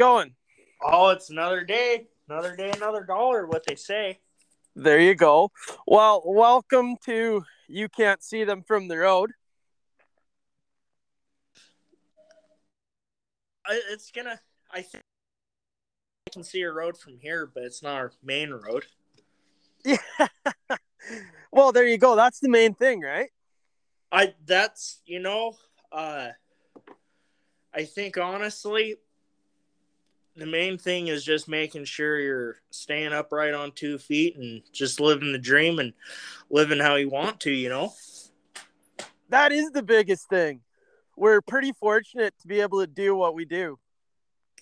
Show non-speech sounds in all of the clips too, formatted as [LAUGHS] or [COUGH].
going? Oh, it's another day, another day, another dollar. What they say. There you go. Well, welcome to You Can't See Them from the Road. It's gonna. I think I can see a road from here, but it's not our main road. Yeah. [LAUGHS] well, there you go. That's the main thing, right? I that's you know, uh, I think honestly, the main thing is just making sure you're staying upright on two feet and just living the dream and living how you want to. You know. That is the biggest thing. We're pretty fortunate to be able to do what we do.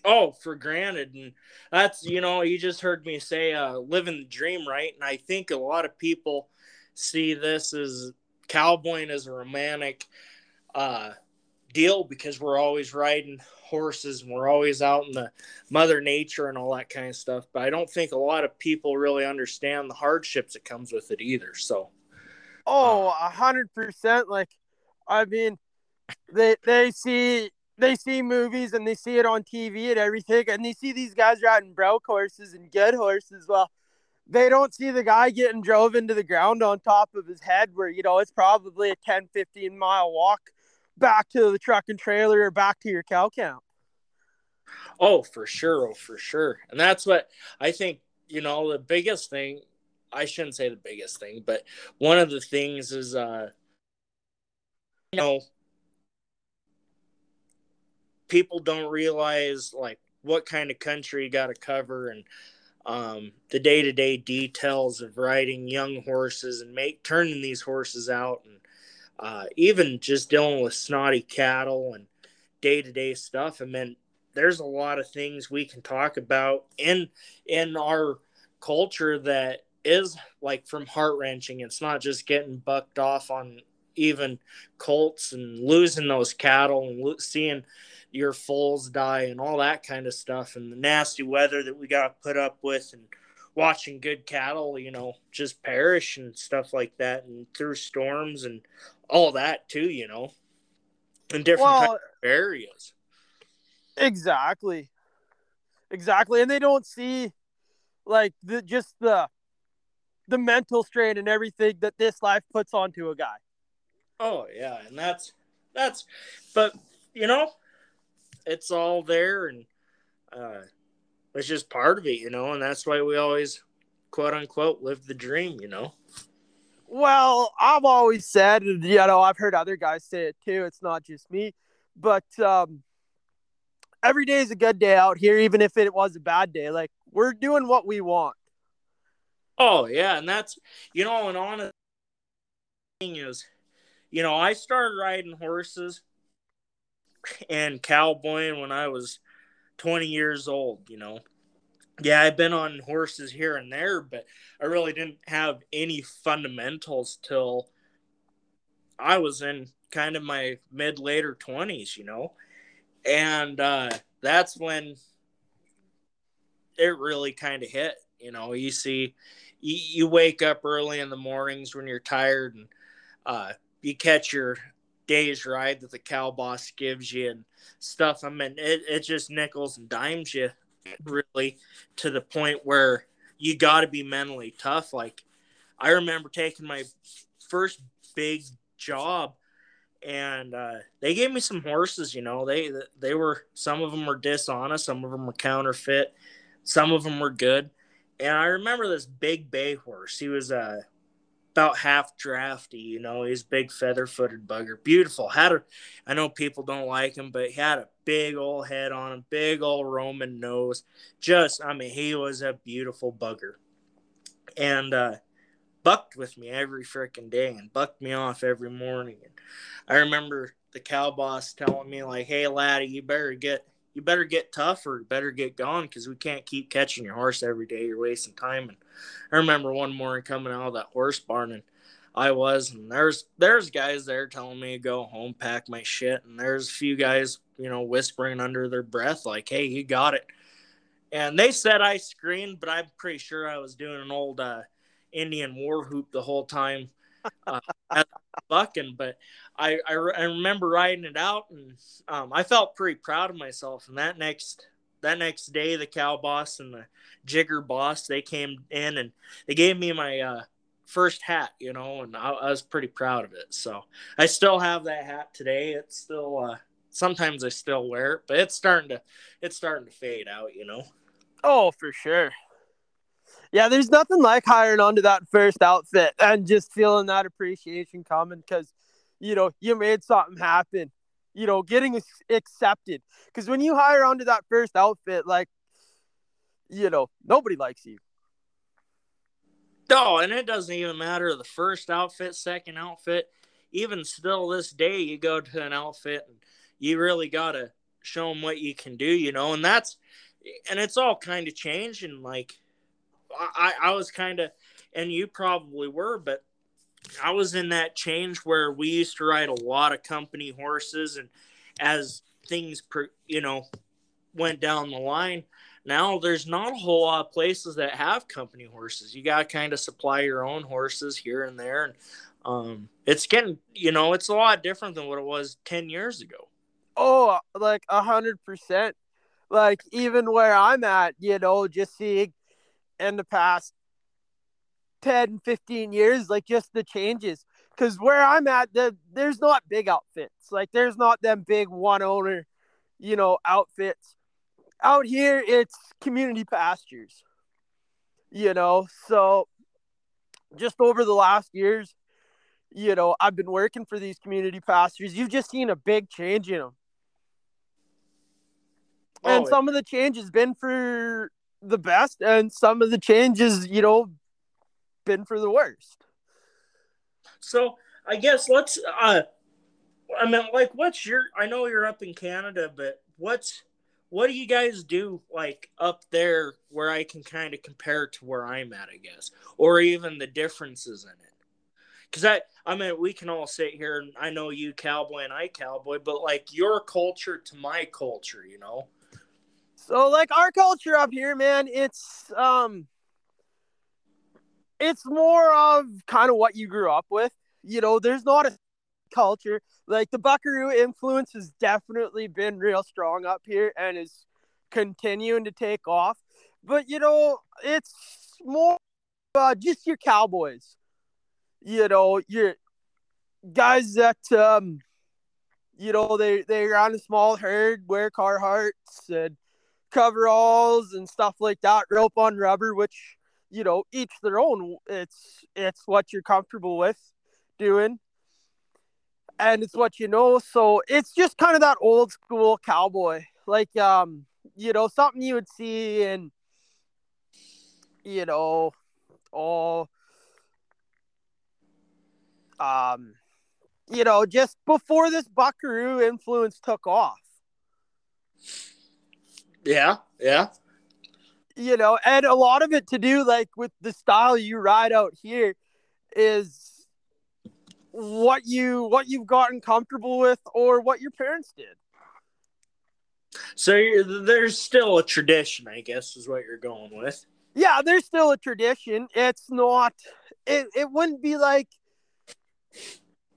Oh, for granted. And that's, you know, you just heard me say uh, living the dream, right? And I think a lot of people see this as cowboying as a romantic uh, deal because we're always riding horses and we're always out in the mother nature and all that kind of stuff. But I don't think a lot of people really understand the hardships that comes with it either. So, Oh, a hundred percent. Like, I mean, they they see they see movies and they see it on TV and everything, and they see these guys riding broke horses and good horses. Well, they don't see the guy getting drove into the ground on top of his head, where you know it's probably a 10, 15 mile walk back to the truck and trailer or back to your cow camp. oh, for sure. Oh, for sure. And that's what I think, you know, the biggest thing, I shouldn't say the biggest thing, but one of the things is, uh, you know, people don't realize like what kind of country you got to cover and um, the day-to-day details of riding young horses and make turning these horses out and uh, even just dealing with snotty cattle and day-to-day stuff. I mean, there's a lot of things we can talk about in in our culture that is like from heart wrenching. It's not just getting bucked off on even colts and losing those cattle and lo- seeing your foals die and all that kind of stuff and the nasty weather that we got to put up with and watching good cattle, you know, just perish and stuff like that and through storms and all that too, you know, in different Well, areas. exactly, exactly, and they don't see like the just the the mental strain and everything that this life puts onto a guy. Oh yeah, and that's that's but you know, it's all there and uh it's just part of it, you know, and that's why we always quote unquote live the dream, you know. Well, I've always said, and you know, I've heard other guys say it too. It's not just me, but um, every day is a good day out here, even if it was a bad day. Like we're doing what we want. Oh yeah, and that's you know, and honest thing is, you know, I started riding horses and cowboying when I was 20 years old, you know. Yeah, I've been on horses here and there, but I really didn't have any fundamentals till I was in kind of my mid later 20s, you know. And uh that's when it really kind of hit, you know. You see you, you wake up early in the mornings when you're tired and uh you catch your day's ride that the cow boss gives you and stuff. I mean, it, it just nickels and dimes you really to the point where you got to be mentally tough. Like, I remember taking my first big job and uh, they gave me some horses, you know, they, they were, some of them were dishonest, some of them were counterfeit, some of them were good. And I remember this big bay horse. He was uh, about half drafty, you know. He's big feather footed bugger. Beautiful. Had a I know people don't like him, but he had a big old head on him, big old Roman nose. Just I mean, he was a beautiful bugger. And uh bucked with me every freaking day and bucked me off every morning. And I remember the cow boss telling me like, "Hey laddie, you better get you better get tough or better get gone because we can't keep catching your horse every day. You're wasting time." And I remember one morning coming out of that horse barn and I was, and there's there's guys there telling me to go home, pack my shit, and there's a few guys, you know, whispering under their breath like, "Hey, you got it." And they said I screamed, but I'm pretty sure I was doing an old uh, Indian war hoop the whole time, uh, [LAUGHS] bucking. But I, I, I remember riding it out, and um, I felt pretty proud of myself. And that next that next day, the cow boss and the jigger boss they came in and they gave me my uh, first hat, you know, and I, I, was pretty proud of it. So I still have that hat today. It's still uh, sometimes I still wear it, but it's starting to it's starting to fade out, you know. Oh, for sure. Yeah, there's nothing like hiring onto that first outfit and just feeling that appreciation coming because, you know, you made something happen. You know, getting accepted because when you hire onto that first outfit, like, you know, nobody likes you. No, and it doesn't even matter the first outfit, second outfit. Even still, this day, you go to an outfit and you really got to show them what you can do, you know, and that's, and it's all kind of changed. And like, I, I was kind of, and you probably were, but I was in that change where we used to ride a lot of company horses. And as things, you know, went down the line, now there's not a whole lot of places that have company horses. You got to kind of supply your own horses here and there. And um, it's getting, you know, it's a lot different than what it was 10 years ago. Oh, like a hundred percent. Like even where I'm at, you know, just seeing in the past 10, 15 years, like just the changes. Because where I'm at, the there's not big outfits. Like there's not them big one owner, you know, outfits. Out here, it's community pastures. You know, so just over the last years, you know, I've been working for these community pastures. You've just seen a big change in them and oh, some of the changes been for the best, and some of the changes, you know, been for the worst. So I guess let's. uh I mean, like, what's your? I know you're up in Canada, but what's what do you guys do like up there where I can kind of compare to where I'm at, I guess, or even the differences in it? Because I, I mean, we can all sit here and I know you cowboy and I cowboy, but like your culture to my culture, you know. So like our culture up here, man, it's um it's more of kind of what you grew up with. You know, there's not a culture like the Buckaroo influence has definitely been real strong up here and is continuing to take off. But you know, it's more uh, just your cowboys. You know, your guys that um you know they they run a small herd, wear Carhartts and coveralls and stuff like that, rope on rubber, which you know, each their own. It's it's what you're comfortable with doing, and it's what you know. So it's just kind of that old school cowboy, like um, you know, something you would see in, you know, all, um, you know, just before this Buckaroo influence took off. Yeah, yeah. You know, and a lot of it to do like with the style you ride out here is what you what you've gotten comfortable with or what your parents did. So there's still a tradition, I guess, is what you're going with. Yeah, there's still a tradition. It's not. It it wouldn't be like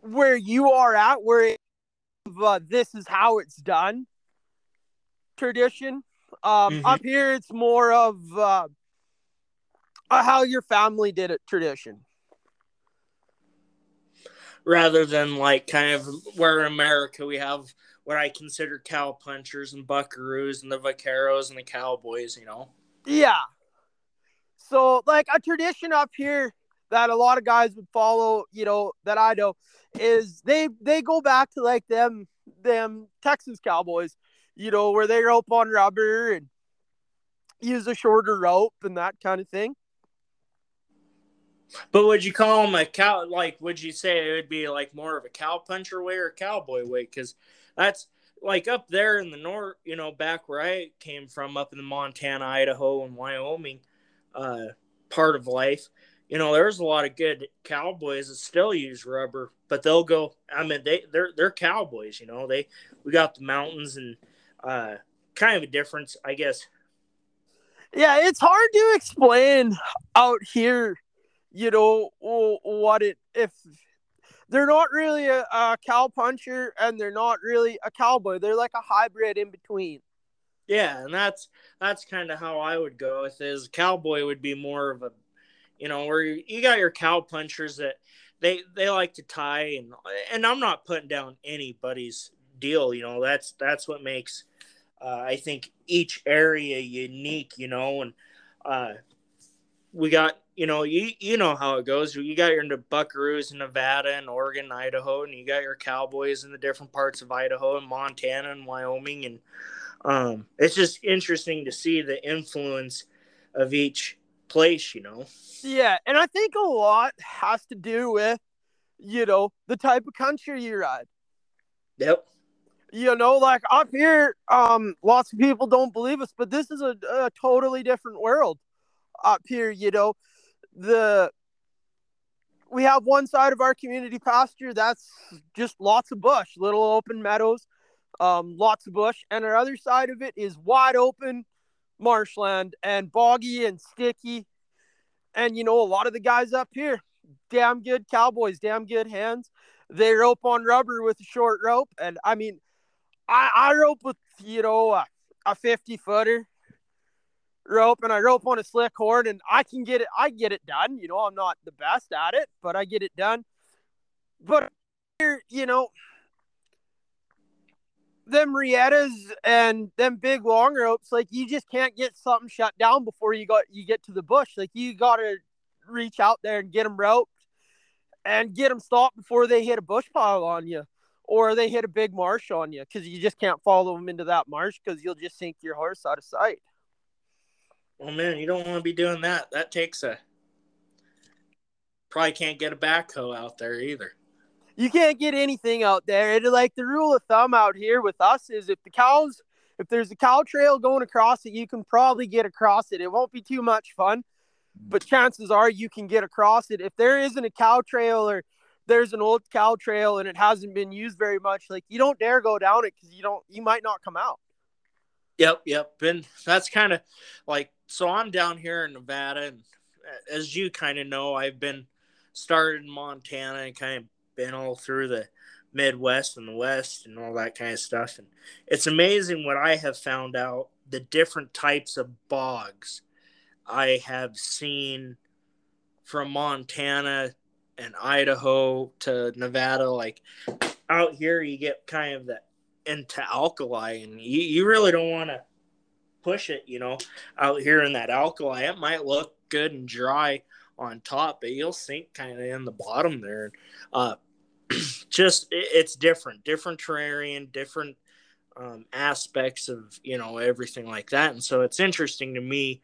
where you are at, where it, uh, this is how it's done. Tradition. Um, mm-hmm. Up here, it's more of uh, how your family did it tradition. Rather than like kind of where in America we have what I consider cow punchers and buckaroos and the vaqueros and the cowboys, you know? Yeah. So, like a tradition up here that a lot of guys would follow, you know, that I know, is they they go back to like them them Texas Cowboys you know, where they rope on rubber and use a shorter rope and that kind of thing. But would you call them a cow? Like, would you say it would be like more of a cow puncher way or cowboy way? Because that's like up there in the north, you know, back where I came from, up in the Montana, Idaho, and Wyoming uh, part of life. You know, there's a lot of good cowboys that still use rubber, but they'll go. I mean, they they're they're cowboys. You know, they we got the mountains and uh, kind of a difference, I guess. Yeah, it's hard to explain out here, you know, what it if they're not really a, a cow puncher and they're not really a cowboy. They're like a hybrid in between. Yeah, and that's that's kind of how I would go with is cowboy would be more of a, you know, where you, you got your cow punchers that they they like to tie and and I'm not putting down anybody's deal. You know, that's that's what makes uh, I think each area unique. You know, and uh, we got you know you you know how it goes. You got your Buckaroos in Nevada and Oregon, and Idaho, and you got your Cowboys in the different parts of Idaho and Montana and Wyoming, and um, it's just interesting to see the influence of each place. You know. Yeah, and I think a lot has to do with you know the type of country you're at. Yep you know like up here um lots of people don't believe us but this is a, a totally different world up here you know. The we have one side of our community pasture that's just lots of bush little open meadows um lots of bush and our other side of it is wide open marshland and boggy and sticky. And you know a lot of the guys up here damn good cowboys damn good hands. They rope on rubber with a short rope and i mean I, I rope with you know a, a 50 footer rope and I rope on a slick horn and I can get it I get it done. You know, I'm not the best at it, but I get it done. But you know, them riatas and them big long ropes, like you just can't get something shut down before you got you get to the bush. Like you got to reach out there and get them roped and get them stopped before they hit a bush pile on you or they hit a big marsh on you because you just can't follow them into that marsh because you'll just sink your horse out of sight. Well, man, you don't want to be doing that. That takes a probably can't get a backhoe out there either. You can't get anything out there. It like the rule of thumb out here with us is if the cows, if there's a cow trail going across it, you can probably get across it. It won't be too much fun, but chances are you can get across it. If there isn't a cow trail or there's an old cow trail and it hasn't been used very much, like you don't dare go down it because you don't you might not come out. Yep, yep. And that's kind of like so I'm down here in Nevada and as you kind of know, I've been started in Montana and kind of been all through the Midwest and the West and all that kind of stuff. And it's amazing what I have found out the different types of bogs I have seen from Montana and Idaho to Nevada, like out here, you get kind of that into alkali, and you, you really don't want to push it, you know, out here in that alkali. It might look good and dry on top, but you'll sink kind of in the bottom there. Uh, [CLEARS THROAT] just it, it's different, different terrarium, different um, aspects of you know everything like that, and so it's interesting to me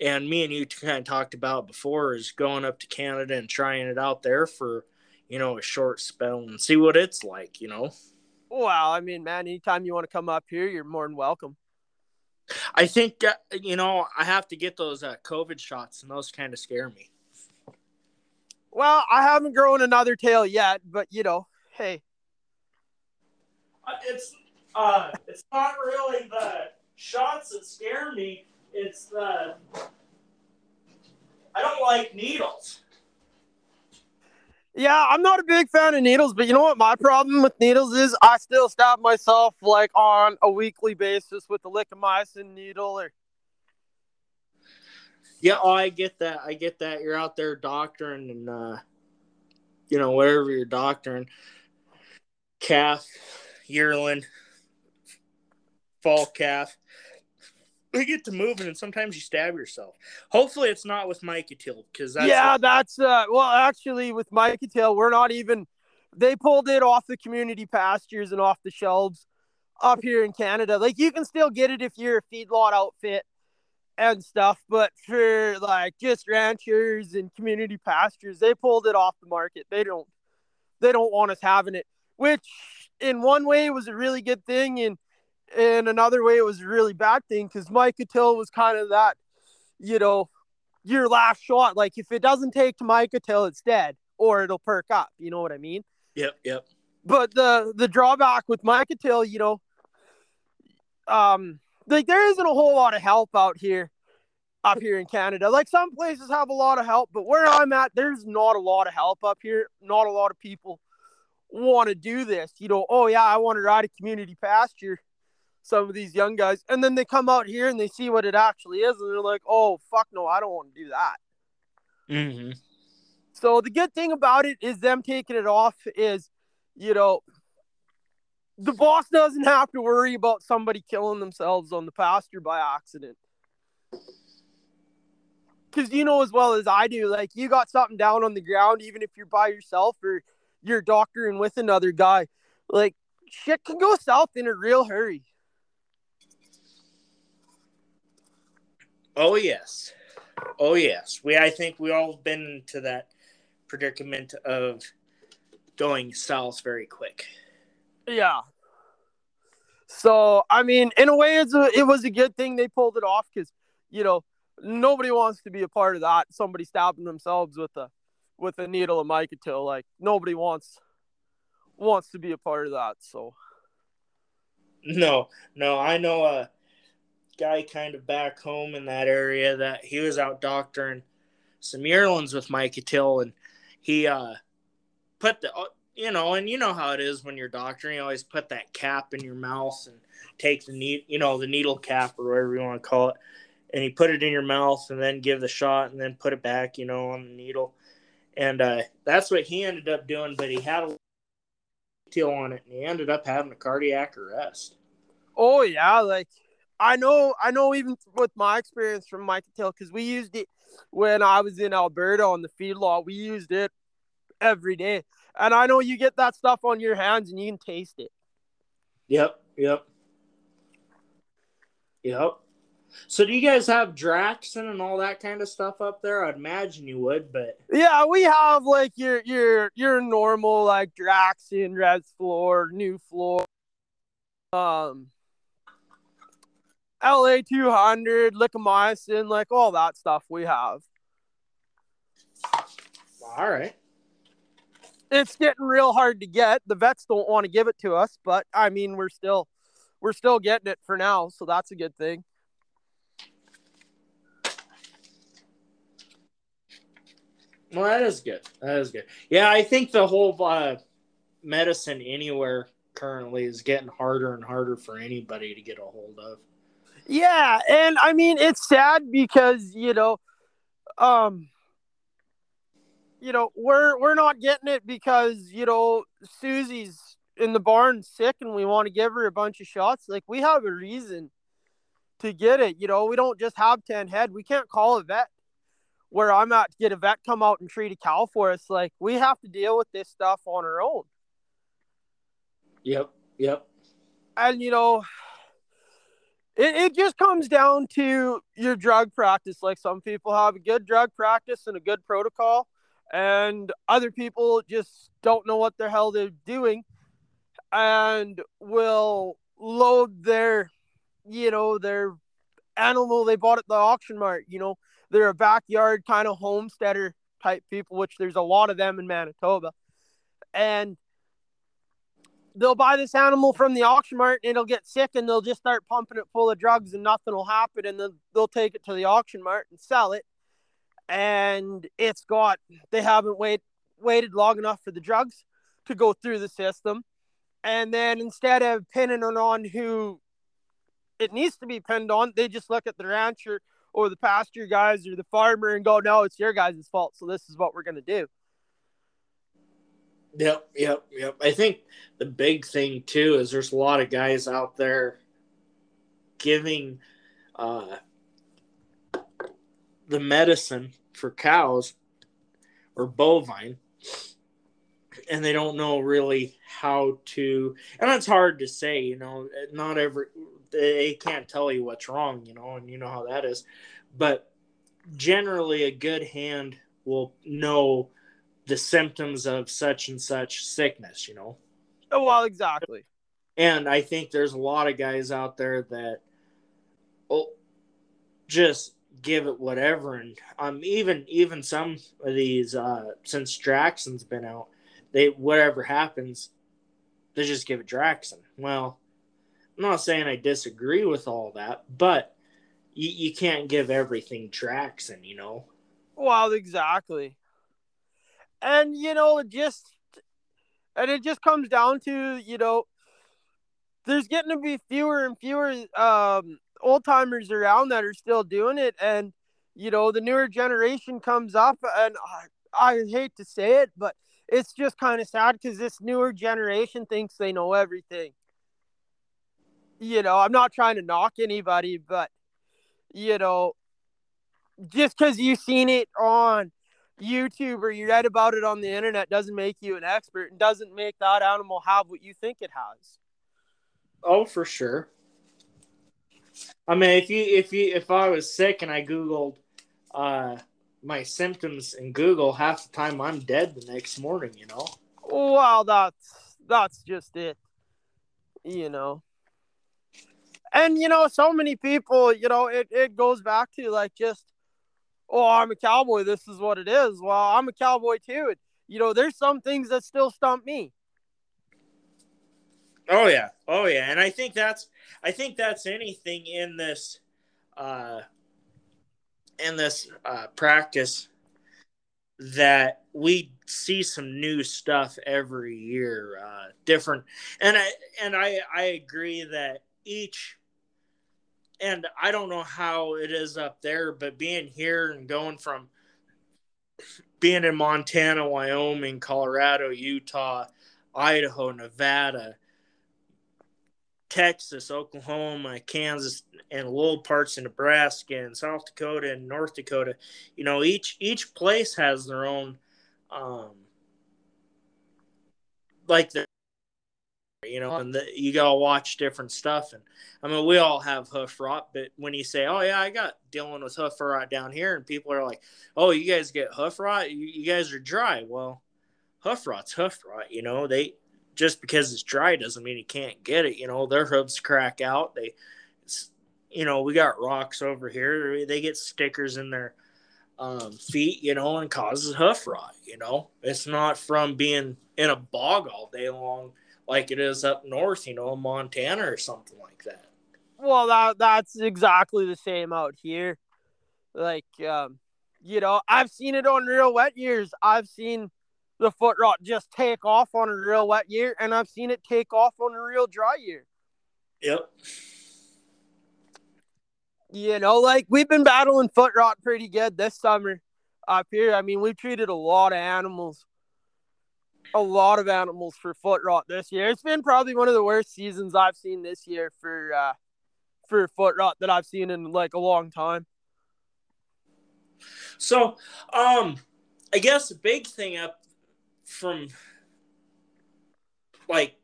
and me and you kind of talked about before is going up to Canada and trying it out there for you know a short spell and see what it's like you know? Well i mean man anytime you want to come up here you're more than welcome. I think uh, you know i have to get those uh, covid shots and those kind of scare me. Well i haven't grown another tail yet but you know hey. Uh, it's uh it's not really the shots that scare me it's the I don't like needles. Yeah, I'm not a big fan of needles, but you know what? My problem with needles is I still stab myself like on a weekly basis with the Liquamycin needle or yeah, oh, I get that. I get that. You're out there doctoring and, uh, you know, whatever you're doctoring, calf, yearling, fall calf we get to moving and sometimes you stab yourself. Hopefully it's not with Micotil because that's Yeah, what... that's uh well actually with Micotil, we're not even they pulled it off the community pastures and off the shelves up here in Canada. Like you can still get it if you're a feedlot outfit and stuff, but for like just ranchers and community pastures, they pulled it off the market. They don't they don't want us having it, which in one way was a really good thing and in another way, it was a really bad thing because Mike Micotil was kind of that, you know, your last shot. Like if it doesn't take to Mike Micotil, it's dead or it'll perk up. You know what I mean? Yep, yep. But the the drawback with Mike Micotil, you know, um, like there isn't a whole lot of help out here, up here in Canada. Like some places have a lot of help, but where I'm at, there's not a lot of help up here. Not a lot of people want to do this. You know, oh yeah, I want to ride a community pasture some of these young guys, and then they come out here and they see what it actually is, and they're like, "Oh fuck no, I don't want to do that." Mm-hmm. So the good thing about it is them taking it off is, you know, the boss doesn't have to worry about somebody killing themselves on the pasture by accident. Because you know as well as I do, like you got something down on the ground, even if you're by yourself or you're doctoring with another guy, like shit can go south in a real hurry. Oh yes, oh yes. We I think we all have been to that predicament of going south very quick. Yeah. So I mean, in a way, it's a, it was a good thing they pulled it off because you know nobody wants to be a part of that. Somebody stabbing themselves with a with a needle of Micotil, like nobody wants wants to be a part of that. So no, no, I know a guy kind of back home in that area that he was out doctoring some yearlings with Micotil, and he uh put the you know, and you know how it is when you're doctoring, you always put that cap in your mouth and take the needle, you know, the needle cap or whatever you want to call it, and you put it in your mouth and then give the shot and then put it back, you know, on the needle. And uh, that's what he ended up doing, but he had a deal on it and he ended up having a cardiac arrest. Oh yeah, like I know, I know. Even with my experience from Micotil, because we used it when I was in Alberta on the feedlot, we used it every day. And I know you get that stuff on your hands and you can taste it. Yep, yep. Yep. So do you guys have Draxxin and all that kind of stuff up there? I'd imagine you would, but yeah, we have like your your your normal like Draxxin, Red Floor, New Floor, um, LA two hundred, Liquamycin, like all that stuff we have. All right it's getting real hard to get. The vets don't want to give it to us, but I mean, we're still we're still getting it for now, so that's a good thing. Well, that is good. That is good. Yeah, I think the whole uh, medicine anywhere currently is getting harder and harder for anybody to get a hold of. Yeah, and I mean it's sad because you know, um, you know, we're we're not getting it because you know Susie's in the barn sick and we want to give her a bunch of shots. Like we have a reason to get it. You know, we don't just have ten head. We can't call a vet where I'm at to get a vet come out and treat a cow for us. Like we have to deal with this stuff on our own. Yep. Yep. And you know, it, it just comes down to your drug practice. Like some people have a good drug practice and a good protocol and other people just don't know what the hell they're doing and will load their you know their animal they bought at the auction mart you know they're a backyard kind of homesteader type people which there's a lot of them in manitoba and they'll buy this animal from the auction mart and it'll get sick and they'll just start pumping it full of drugs and nothing will happen and then they'll take it to the auction mart and sell it. And it's got they haven't wait waited long enough for the drugs to go through the system. And then instead of pinning it on who it needs to be pinned on they just look at the rancher or the pasture guys or the farmer and go no it's your guys' fault so this is what we're going to do yep yep yep. I think the big thing too is there's a lot of guys out there giving uh the medicine for cows or bovine and they don't know really how to and it's hard to say you know not every they can't tell you what's wrong you know and you know how that is but generally a good hand will know the symptoms of such and such sickness you know oh well exactly and i think there's a lot of guys out there that oh, just give it whatever. And um, even even some of these uh, since Draxxin's been out, they whatever happens, they just give it Draxxin. Well, I'm not saying I disagree with all that, but you, you can't give everything Draxxin, you know. Well, exactly. And you know, it just and it just comes down to you know there's getting to be fewer and fewer um, old timers around that are still doing it, and you know the newer generation comes up, and I, I hate to say it, but it's just kind of sad because this newer generation thinks they know everything. You know, I'm not trying to knock anybody, but you know, just because you've seen it on YouTube or you read about it on the internet doesn't make you an expert and doesn't make that animal have what you think it has. Oh, for sure. I mean, if you if you if I was sick and I googled uh my symptoms in Google, half the time I'm dead the next morning. You know. Well, that's that's just it. You know. And you know, so many people, you know, it, it goes back to like just, oh, I'm a cowboy. This is what it is. Well, I'm a cowboy too. And, you know, there's some things that still stump me. Oh yeah, oh yeah, and I think that's I think that's anything in this uh, in this uh, practice that we see some new stuff every year, uh, different, and I and I I agree that each and I don't know how it is up there, but being here and going from being in Montana, Wyoming, Colorado, Utah, Idaho, Nevada, Texas, Oklahoma, Kansas, and little parts of Nebraska and South Dakota and North Dakota. You know, each each place has their own, um, like the, you know, and the, you gotta watch different stuff. And I mean, we all have hoof rot, but when you say, "Oh yeah, I got dealing with hoof rot down here," and people are like, "Oh, you guys get hoof rot? You, you guys are dry." Well, hoof rot's hoof rot. You know, they just because it's dry doesn't mean you can't get it. You know, their hooves crack out. They, you know, we got rocks over here. They get stickers in their um, feet, you know, and causes hoof rot. You know, it's not from being in a bog all day long like it is up north, you know, Montana or something like that. Well, that that's exactly the same out here. Like, um, you know, I've seen it on real wet years. I've seen the foot rot just take off on a real wet year, and I've seen it take off on a real dry year. Yep. You know, like we've been battling foot rot pretty good this summer up here. I mean, we've treated a lot of animals, a lot of animals for foot rot this year. It's been probably one of the worst seasons I've seen this year for uh, for foot rot that I've seen in like a long time. So, um, I guess the big thing up from like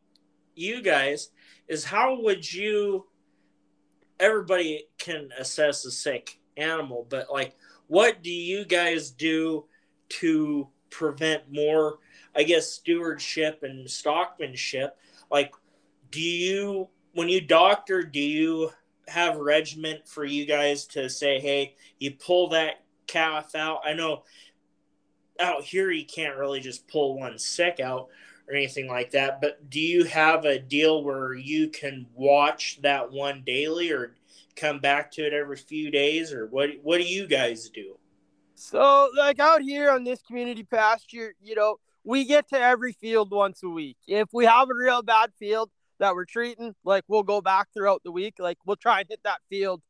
you guys is how would you everybody can assess a sick animal but like what do you guys do to prevent more i guess stewardship and stockmanship like do you when you doctor do you have regiment for you guys to say hey you pull that calf out i know out here you can't really just pull one sick out or anything like that. But do you have a deal where you can watch that one daily or come back to it every few days or what what do you guys do? So like out here on this community pasture, you know, we get to every field once a week. If we have a real bad field that we're treating, like we'll go back throughout the week. Like we'll try and hit that field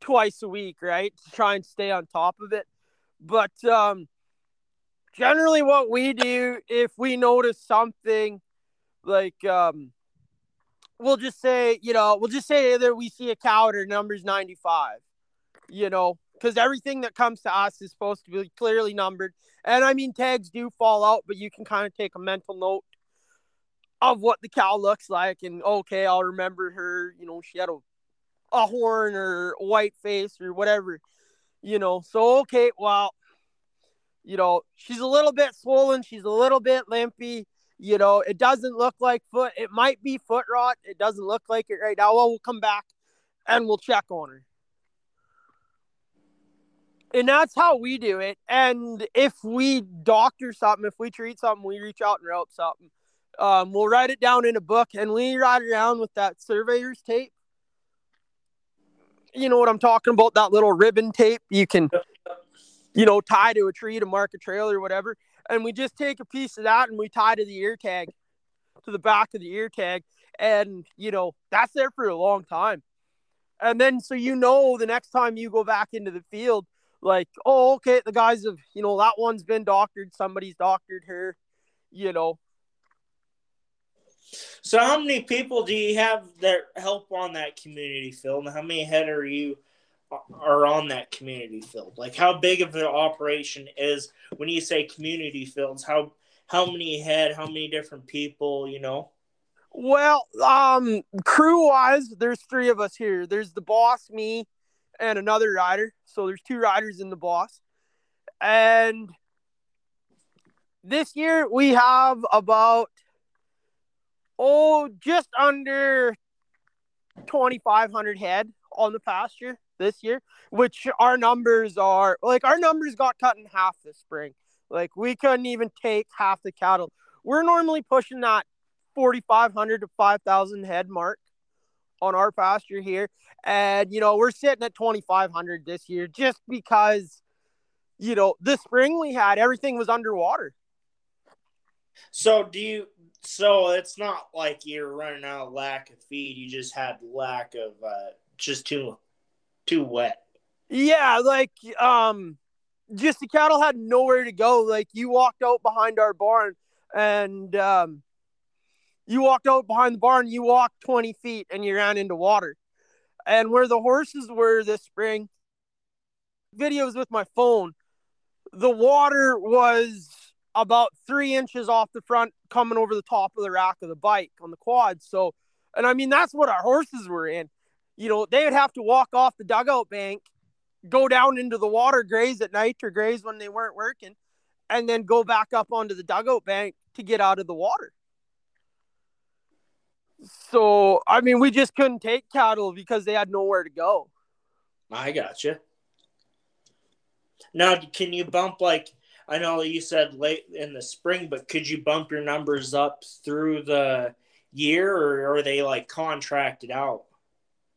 twice a week, right? To try and stay on top of it. But um generally what we do if we notice something like um we'll just say you know we'll just say either we see a cow that numbers 95 you know because everything that comes to us is supposed to be clearly numbered and i mean tags do fall out but you can kind of take a mental note of what the cow looks like and okay i'll remember her you know she had a, a horn or a white face or whatever you know so okay well you know, she's a little bit swollen. She's a little bit limpy. You know, it doesn't look like foot. It might be foot rot. It doesn't look like it right now. Well, we'll come back and we'll check on her. And that's how we do it. And if we doctor something, if we treat something, we reach out and rope something. Um, we'll write it down in a book and we ride around with that surveyor's tape. You know what I'm talking about? That little ribbon tape. You can you know, tie to a tree to mark a trail or whatever. And we just take a piece of that and we tie to the ear tag, to the back of the ear tag. And, you know, that's there for a long time. And then so you know the next time you go back into the field, like, oh, okay, the guys have, you know, that one's been doctored, somebody's doctored her, you know. So how many people do you have that help on that community field? And how many head are you are on that community field? Like how big of an operation is when you say community fields, how how many head, how many different people, you know? Well, um, crew wise, there's three of us here. There's the boss, me, and another rider. So there's two riders in the boss. And this year we have about oh just under 2500 head on the pasture this year, which our numbers are like our numbers got cut in half this spring. Like we couldn't even take half the cattle. We're normally pushing that 4,500 to 5,000 head mark on our pasture here. And, you know, we're sitting at 2,500 this year just because, you know, this spring we had everything was underwater. So, do you, so it's not like you're running out of lack of feed. You just had lack of, uh, just too, too wet. Yeah. Like, um, just the cattle had nowhere to go. Like, you walked out behind our barn and, um, you walked out behind the barn, you walked 20 feet and you ran into water. And where the horses were this spring, videos with my phone, the water was about three inches off the front coming over the top of the rack of the bike on the quad. So, and I mean, that's what our horses were in. You know, they would have to walk off the dugout bank, go down into the water, graze at night or graze when they weren't working, and then go back up onto the dugout bank to get out of the water. So, I mean, we just couldn't take cattle because they had nowhere to go. I gotcha. Now, can you bump like I know you said late in the spring, but could you bump your numbers up through the year, or are they like contracted out?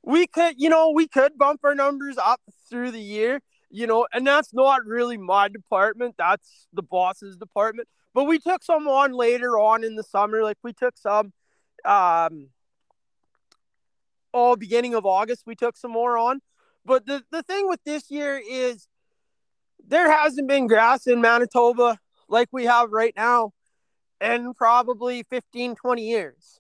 We could, you know, we could bump our numbers up through the year, you know, and that's not really my department. That's the boss's department. But we took some on later on in the summer. Like we took some um oh beginning of August we took some more on. But the, the thing with this year is there hasn't been grass in Manitoba like we have right now in probably 15, 20 years.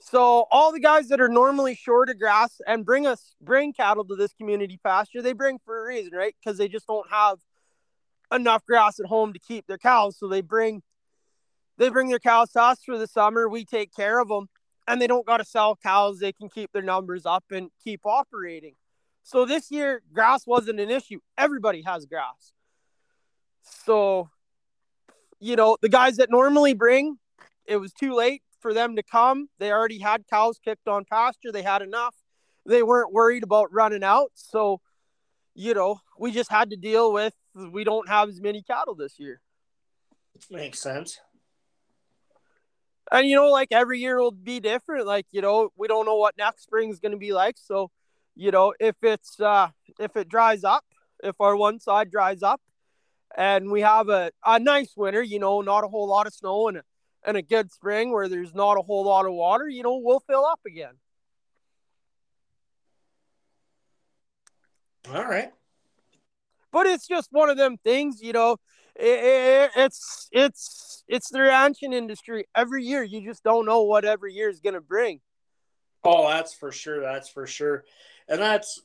So all the guys that are normally short of grass and bring us bring cattle to this community pasture, they bring for a reason, right? Because they just don't have enough grass at home to keep their cows. So they bring they bring their cows to us for the summer. We take care of them, and they don't got to sell cows. They can keep their numbers up and keep operating. So this year, grass wasn't an issue. Everybody has grass. So, you know, the guys that normally bring, it was too late for them to come. They already had cows kicked on pasture. They had enough. They weren't worried about running out. So, you know, we just had to deal with we don't have as many cattle this year. Makes sense and you know, like every year will be different. Like you know, we don't know what next spring is going to be like. So, you know, if it's uh if it dries up, if our one side dries up, and we have a, a nice winter, you know, not a whole lot of snow and a, and a good spring where there's not a whole lot of water, you know, we'll fill up again. All right. But it's just one of them things, you know. It, it, it's it's it's the ranching industry. Every year, you just don't know what every year is going to bring. Oh, that's for sure. That's for sure. And that's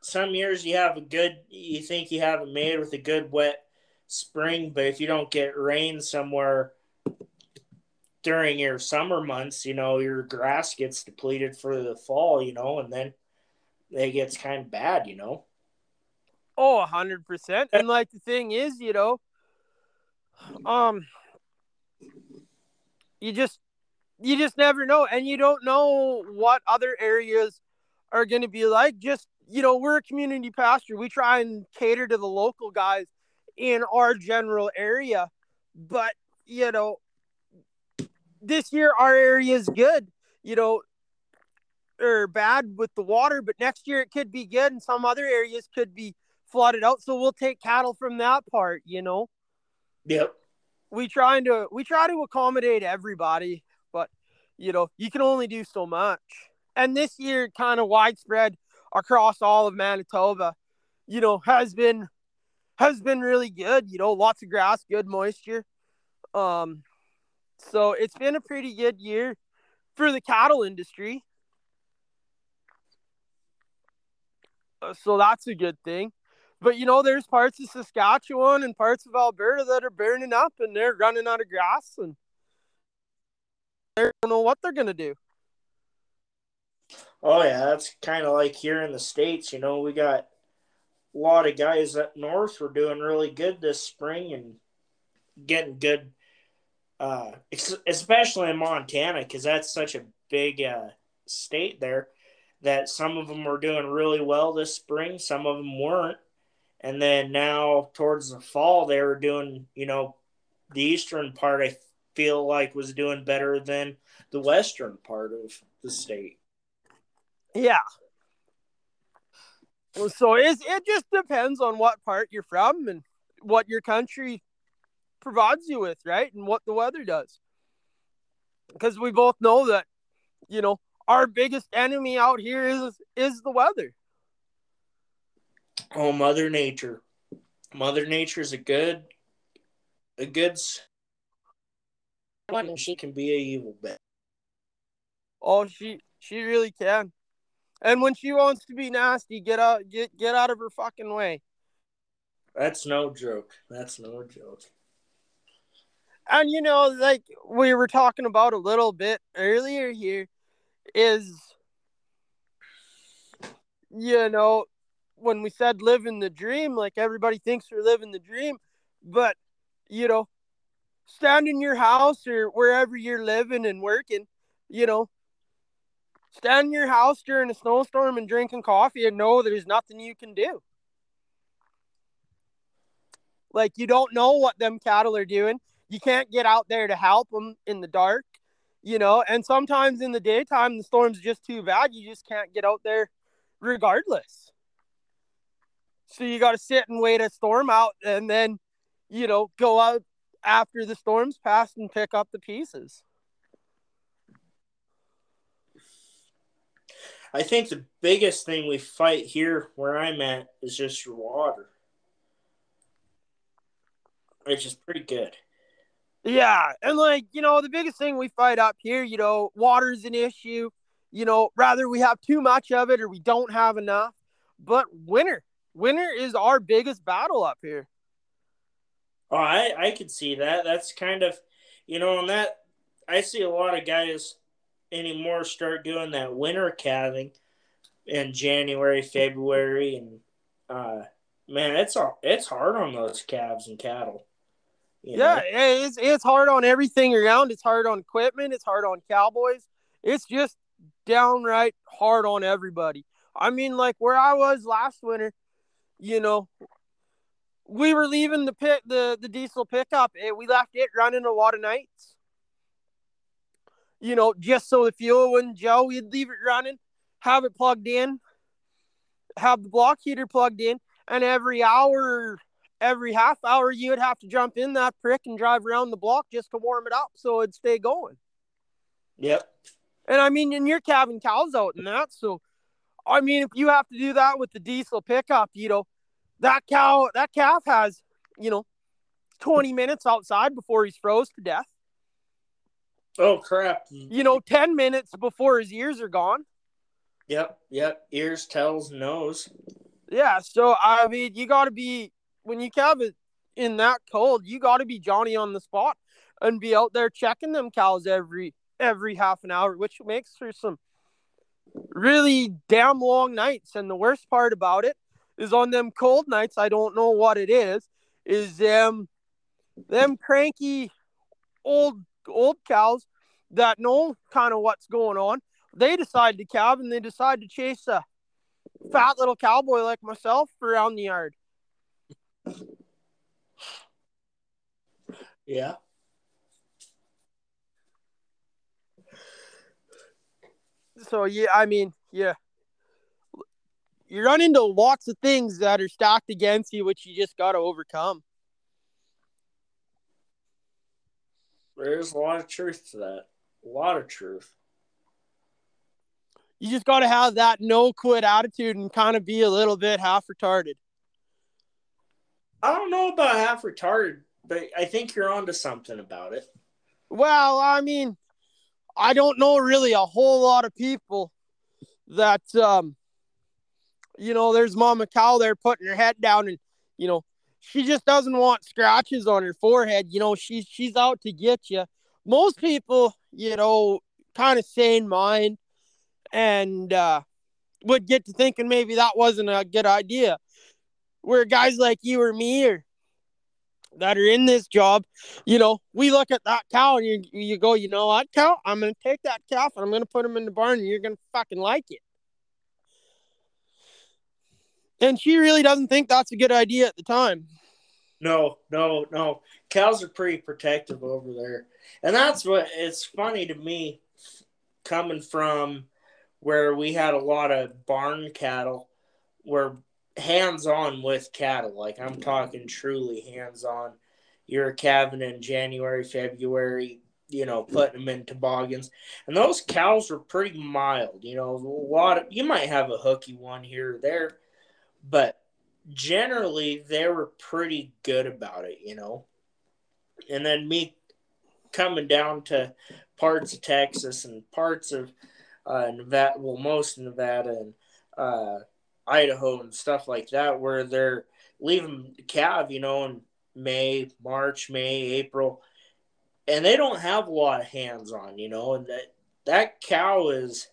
some years you have a good, you think you have it made with a good wet spring, but if you don't get rain somewhere during your summer months, you know, your grass gets depleted for the fall, you know, and then it gets kind of bad, you know. Oh, 100%. And like the thing is, you know, um, you just you just never know, and you don't know what other areas are going to be like. Just you know, we're a community pasture. We try and cater to the local guys in our general area, but you know, this year our area is good. You know, or bad with the water, but next year it could be good, and some other areas could be flooded out. So we'll take cattle from that part, you know. Yep. We trying to we try to accommodate everybody, but you know, you can only do so much. And this year, kind of widespread across all of Manitoba, you know, has been has been really good. You know, lots of grass, good moisture. Um, so it's been a pretty good year for the cattle industry. Uh, so that's a good thing. But you know, there's parts of Saskatchewan and parts of Alberta that are burning up and they're running out of grass and they don't know what they're gonna do. Oh yeah, that's kind of like here in the states. You know, we got a lot of guys up north were doing really good this spring and getting good, uh, especially in Montana because that's such a big uh, state there. That some of them were doing really well this spring, some of them weren't and then now towards the fall they were doing you know the eastern part i feel like was doing better than the western part of the state. Yeah. So it's, it just depends on what part you're from and what your country provides you with right? And what the weather does. Because we both know that you know our biggest enemy out here is is the weather Oh, Mother Nature. Mother Nature is a good, a good one. She can be a evil bitch. Oh, she she really can. And when she wants to be nasty, get out get get out of her fucking way. That's no joke. That's no joke. And you know, like we were talking about a little bit earlier here, is you know, when we said living the dream, like everybody thinks we're living the dream, but you know, stand in your house or wherever you're living and working, you know, stand in your house during a snowstorm and drinking coffee and know there's nothing you can do. Like you don't know what them cattle are doing. You can't get out there to help them in the dark, you know, and sometimes in the daytime the storm's just too bad. You just can't get out there regardless. So you got to sit and wait a storm out and then, you know, go out after the storm's passed and pick up the pieces. I think the biggest thing we fight here where I'm at is just your water. Which is pretty good. Yeah. And like, you know, the biggest thing we fight up here, you know, water's an issue. You know, rather we have too much of it or we don't have enough. But winter, winter is our biggest battle up here. Oh, I I could see that. That's kind of, you know, and that I see a lot of guys anymore start doing that winter calving in January, February, and uh, man, it's all it's hard on those calves and cattle. Yeah, know? it's it's hard on everything around. It's hard on equipment. It's hard on cowboys. It's just downright hard on everybody. I mean, like where I was last winter, you know, we were leaving the pit, the, the diesel pickup, and we left it running a lot of nights. You know, just so the fuel wouldn't Joe, we'd leave it running, have it plugged in, have the block heater plugged in, and every hour, every half hour, you would have to jump in that prick and drive around the block just to warm it up so it'd stay going. Yep. And I mean, and you're calving cows out in that, so I mean, if you have to do that with the diesel pickup, you know, that cow, that calf has, you know, 20 minutes outside before he's froze to death. Oh, crap. You know, 10 minutes before his ears are gone. Yep, yep. Ears, tails, nose. Yeah, so I mean, you got to be, when you calve it in that cold, you got to be Johnny on the spot and be out there checking them cows every every half an hour, which makes for some really damn long nights. And the worst part about it is on them cold nights, I don't know what it is, is them them cranky old old cows that know kind of what's going on. They decide to calve and they decide to chase a fat little cowboy like myself around the yard. Yeah. So yeah, I mean, yeah, you run into lots of things that are stacked against you, which you just got to overcome. There's a lot of truth to that. A lot of truth. you just got to have that no quit attitude and kind of be a little bit half retarded. I don't know about half retarded, but I think you're onto something about it. Well, I mean, I don't know really a whole lot of people that um you know, there's Mama Cow there putting her head down and you know, she just doesn't want scratches on her forehead. You know, she's she's out to get you. Most people, you know, kind of sane mind and uh, would get to thinking maybe that wasn't a good idea. Where guys like you or me or that are in this job, you know, we look at that cow and you you go, you know what, cow? I'm gonna take that calf and I'm gonna put him in the barn and you're gonna fucking like it. And she really doesn't think that's a good idea at the time. No, no, no. Cows are pretty protective over there. And that's what it's funny to me coming from where we had a lot of barn cattle were hands on with cattle. Like I'm talking truly hands on. You're calving in January, February, you know, putting them in toboggans. And those cows were pretty mild. You know, a lot of, you might have a hooky one here or there, but generally they were pretty good about it, you know. And then me coming down to parts of Texas and parts of uh, Nevada, well, most of Nevada and uh, Idaho and stuff like that, where they're leaving calve, you know, in May, March, May, April, and they don't have a lot of hands on, you know, and that that cow is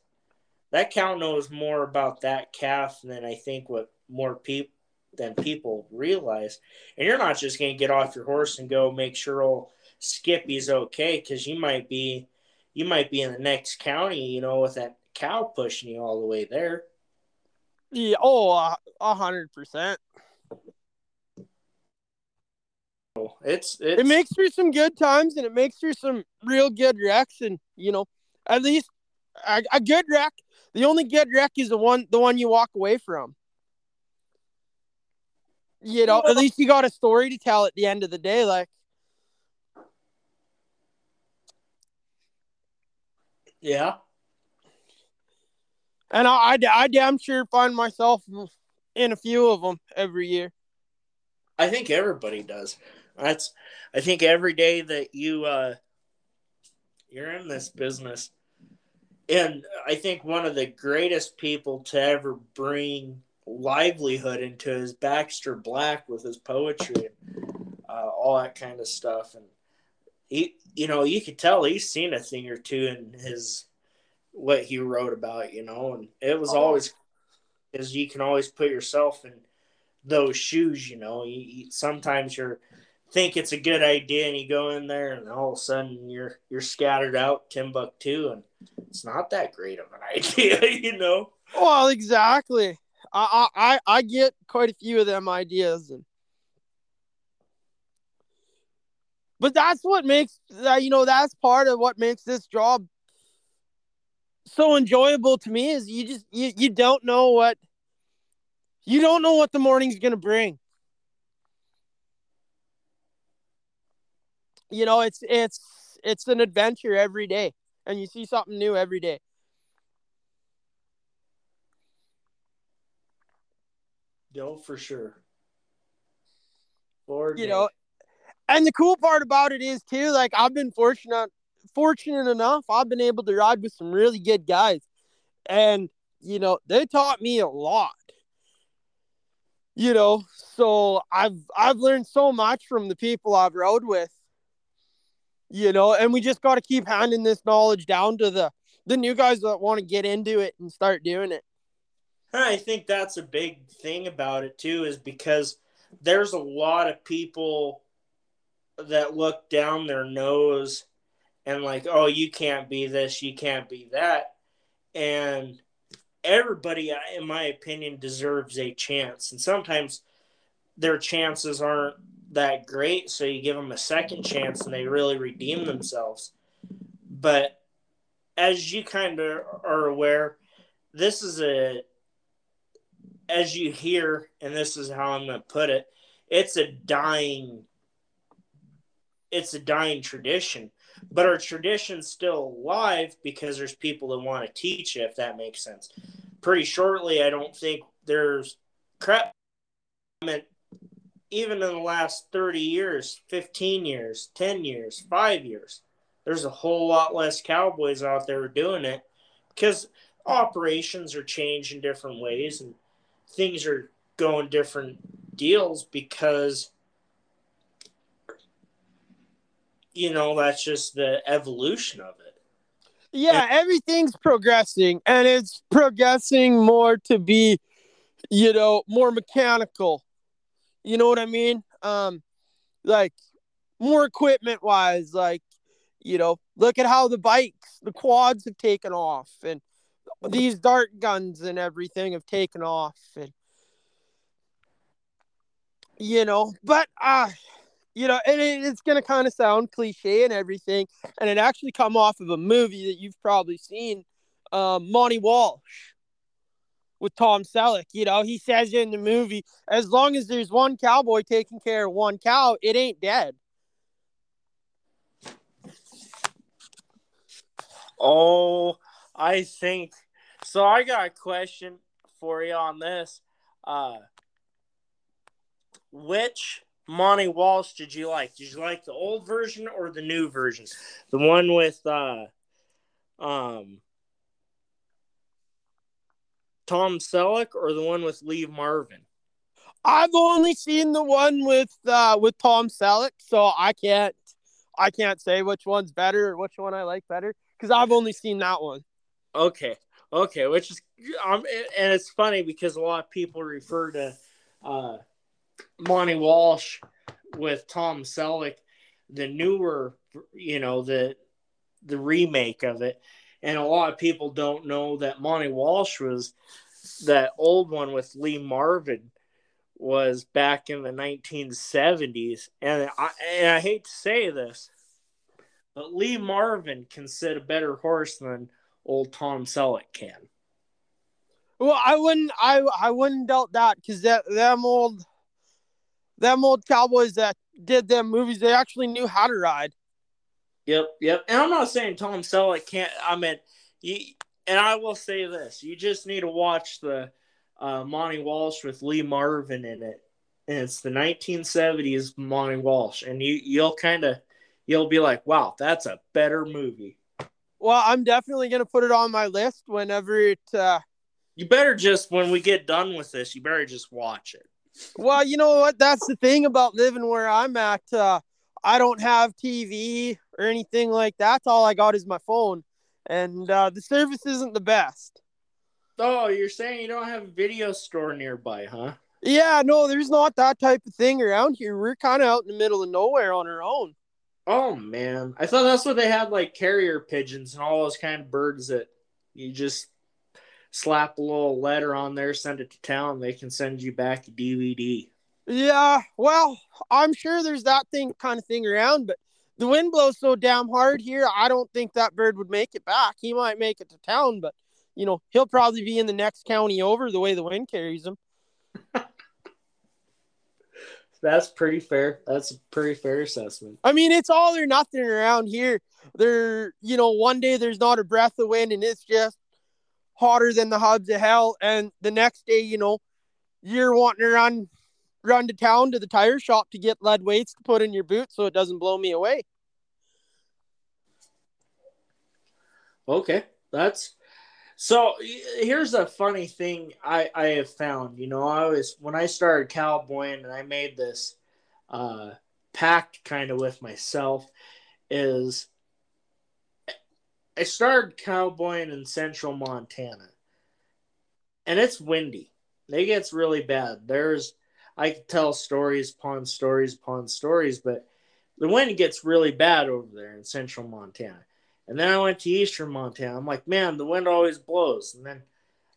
that cow knows more about that calf than I think what more people than people realize. And you're not just going to get off your horse and go make sure old Skippy's okay because you might be you might be in the next county, you know, with that cow pushing you all the way there. Yeah, oh, a hundred percent. It's, it's it makes for some good times and it makes for some real good wrecks and you know at least a, a good wreck. The only good wreck is the one the one you walk away from. You know, at least you got a story to tell at the end of the day. Like, yeah. And I, I, I damn sure find myself in a few of them every year. I think everybody does. That's, I think every day that you, uh, you're in this business, and I think one of the greatest people to ever bring livelihood into his Baxter Black with his poetry and uh, all that kind of stuff. And he, you know, you could tell he's seen a thing or two in his what he wrote about, you know, and it was oh. always because you can always put yourself in those shoes, you know. You, you, sometimes you're think it's a good idea and you go in there and all of a sudden you're you're scattered out Timbuktu and it's not that great of an [LAUGHS] idea, you know. Well, exactly. I I I get quite a few of them ideas and but that's what makes that you know that's part of what makes this job so enjoyable to me is you just you, you don't know what you don't know what the morning's gonna bring. You know it's it's it's an adventure every day and you see something new every day. No, for sure. Lord, you know, and the cool part about it is too, like I've been fortunate fortunate enough, I've been able to ride with some really good guys. And, you know, they taught me a lot. You know, so I've I've learned so much from the people I've rode with. You know, and we just got to keep handing this knowledge down to the the new guys that want to get into it and start doing it. I think that's a big thing about it too, is because there's a lot of people that look down their nose and like, oh, you can't be this, you can't be that. And everybody, in my opinion, deserves a chance. And sometimes their chances aren't that great, so you give them a second chance and they really redeem themselves. But as you kind of are aware, this is a as you hear, and this is how I'm going to put it, it's a dying, it's a dying tradition. But our tradition's still alive because there's people that want to teach it, if that makes sense. Pretty shortly, I don't think there's crap. I mean, even in the last 30 years, 15 years, 10 years, five years, there's a whole lot less cowboys out there doing it because operations are changing different ways and things are going different deals because you know that's just the evolution of it. Yeah everything's progressing and it's progressing more to be you know more mechanical. You know what i mean? Um like more equipment wise like you know look at how the bikes the quads have taken off and these dart guns and everything have taken off and you know but uh you know and it, it's gonna kind of sound cliche and everything and it actually come off of a movie that you've probably seen um, monty walsh with tom selleck you know he says in the movie as long as there's one cowboy taking care of one cow it ain't dead. Oh i think so i got a question for you on this uh which Monty Walsh did you like? Did you like the old version or the new version? The one with uh um Tom Selleck or the one with Lee Marvin? I've only seen the one with uh with Tom Selleck, so I can't I can't say which one's better or which one I like better because I've only seen that one. Okay, okay, which is um, and it's funny because a lot of people refer to uh Monty Walsh with Tom Selleck, the newer, you know, the the remake of it. And a lot of people don't know that Monty Walsh was that old one with Lee Marvin was back in the 1970s. And I, and I hate to say this, but Lee Marvin can sit a better horse than old Tom Selleck can. Well, I wouldn't, I, I wouldn't doubt that because that them old them old cowboys that did them movies, they actually knew how to ride. Yep, yep. And I'm not saying Tom Selleck can't. I mean, you, and I will say this: you just need to watch the uh, Monty Walsh with Lee Marvin in it, and it's the 1970s Monty Walsh, and you you'll kind of you'll be like, wow, that's a better movie. Well, I'm definitely gonna put it on my list whenever it. Uh... You better just when we get done with this, you better just watch it. Well, you know what? That's the thing about living where I'm at. Uh, I don't have TV or anything like that. All I got is my phone, and uh, the service isn't the best. Oh, you're saying you don't have a video store nearby, huh? Yeah, no, there's not that type of thing around here. We're kind of out in the middle of nowhere on our own. Oh man, I thought that's what they had like carrier pigeons and all those kind of birds that you just slap a little letter on there, send it to town, they can send you back a DVD. Yeah, well, I'm sure there's that thing kind of thing around, but the wind blows so damn hard here. I don't think that bird would make it back. He might make it to town, but you know, he'll probably be in the next county over the way the wind carries him. [LAUGHS] That's pretty fair. That's a pretty fair assessment. I mean, it's all or nothing around here. There, you know, one day there's not a breath of wind and it's just hotter than the hubs of hell. And the next day, you know, you're wanting to run run to town to the tire shop to get lead weights to put in your boot so it doesn't blow me away. Okay, that's so. Here's a funny thing I I have found. You know, I was when I started cowboying and I made this uh, pact kind of with myself is I started cowboying in central Montana. And it's windy. It gets really bad. There's I could tell stories upon stories upon stories, but the wind gets really bad over there in central Montana. And then I went to eastern Montana. I'm like, man, the wind always blows. And then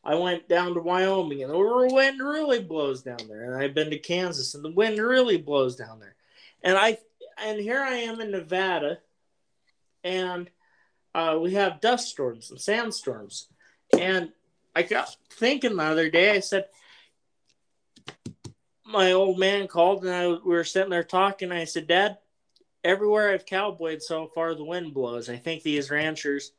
I went down to Wyoming and the wind really blows down there. And I've been to Kansas and the wind really blows down there. And I and here I am in Nevada and uh, we have dust storms and sandstorms. And I got thinking the other day, I said, my old man called and I, we were sitting there talking. I said, Dad, everywhere I've cowboyed so far, the wind blows. I think these ranchers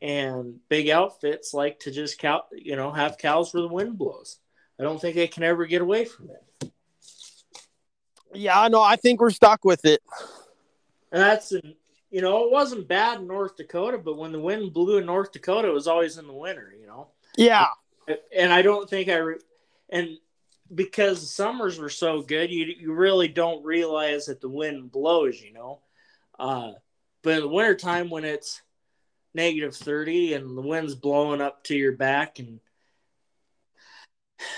and big outfits like to just cow, you know, have cows where the wind blows. I don't think they can ever get away from it. Yeah, no, I think we're stuck with it. And that's, you know, it wasn't bad in North Dakota, but when the wind blew in North Dakota, it was always in the winter, you know? Yeah. And I don't think I, re- and because the summers were so good, you, you really don't realize that the wind blows, you know? Uh, but in the wintertime, when it's negative 30 and the wind's blowing up to your back and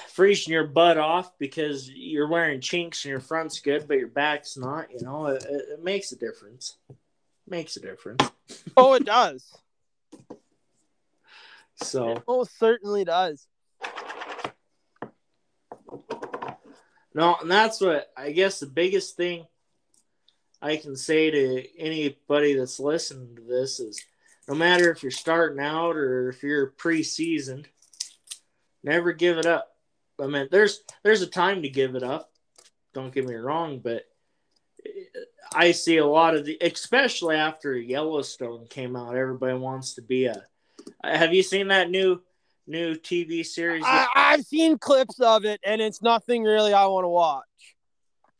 freezing your butt off because you're wearing chinks and your front's good, but your back's not, you know, it, it makes a difference. Makes a difference. Oh, it does. [LAUGHS] So, oh, it most certainly does. No, and that's what I guess the biggest thing I can say to anybody that's listening to this is no matter if you're starting out or if you're pre-seasoned, never give it up. I mean, there's there's a time to give it up. Don't get me wrong, but I see a lot of the, especially after Yellowstone came out, everybody wants to be a. Have you seen that new new TV series? I, I've seen clips of it, and it's nothing really I want to watch.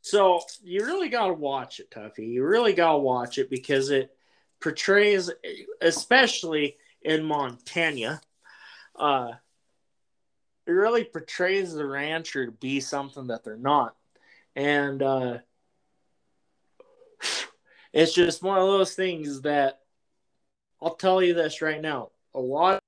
So you really got to watch it, Tuffy. You really got to watch it because it portrays, especially in Montana, uh, it really portrays the rancher to be something that they're not. And uh, it's just one of those things that I'll tell you this right now. A lot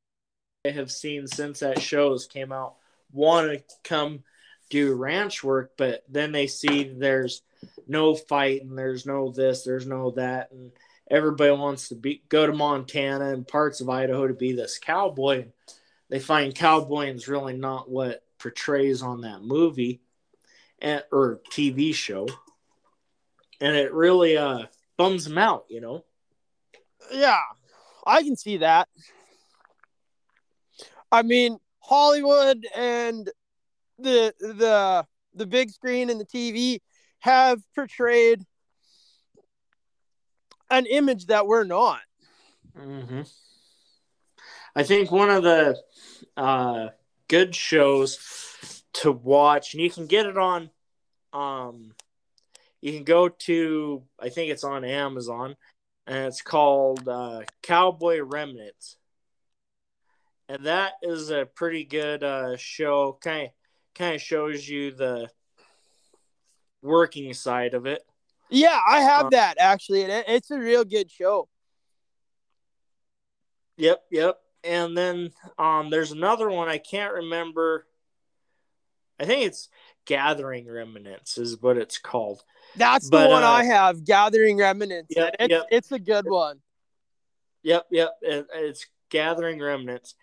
I have seen since that shows came out want to come do ranch work, but then they see there's no fight and there's no this, there's no that, and everybody wants to be go to Montana and parts of Idaho to be this cowboy they find cowboying is really not what portrays on that movie and, or TV show. And it really uh, bums them out, you know? Yeah, I can see that. I mean, Hollywood and the the the big screen and the TV have portrayed an image that we're not. Mm-hmm. I think one of the uh, good shows to watch, and you can get it on. Um, you can go to I think it's on Amazon, and it's called uh, Cowboy Remnants, and that is a pretty good uh, show. Kind of kind of shows you the working side of it. Yeah, I have um, that actually. It's a real good show. Yep, yep and then um, there's another one I can't remember. I think it's Gathering Remnants is what it's called. That's but, the one uh, I have, Gathering Remnants. Yep, it's, yep. it's a good one. Yep, yep. It, it's Gathering Remnants.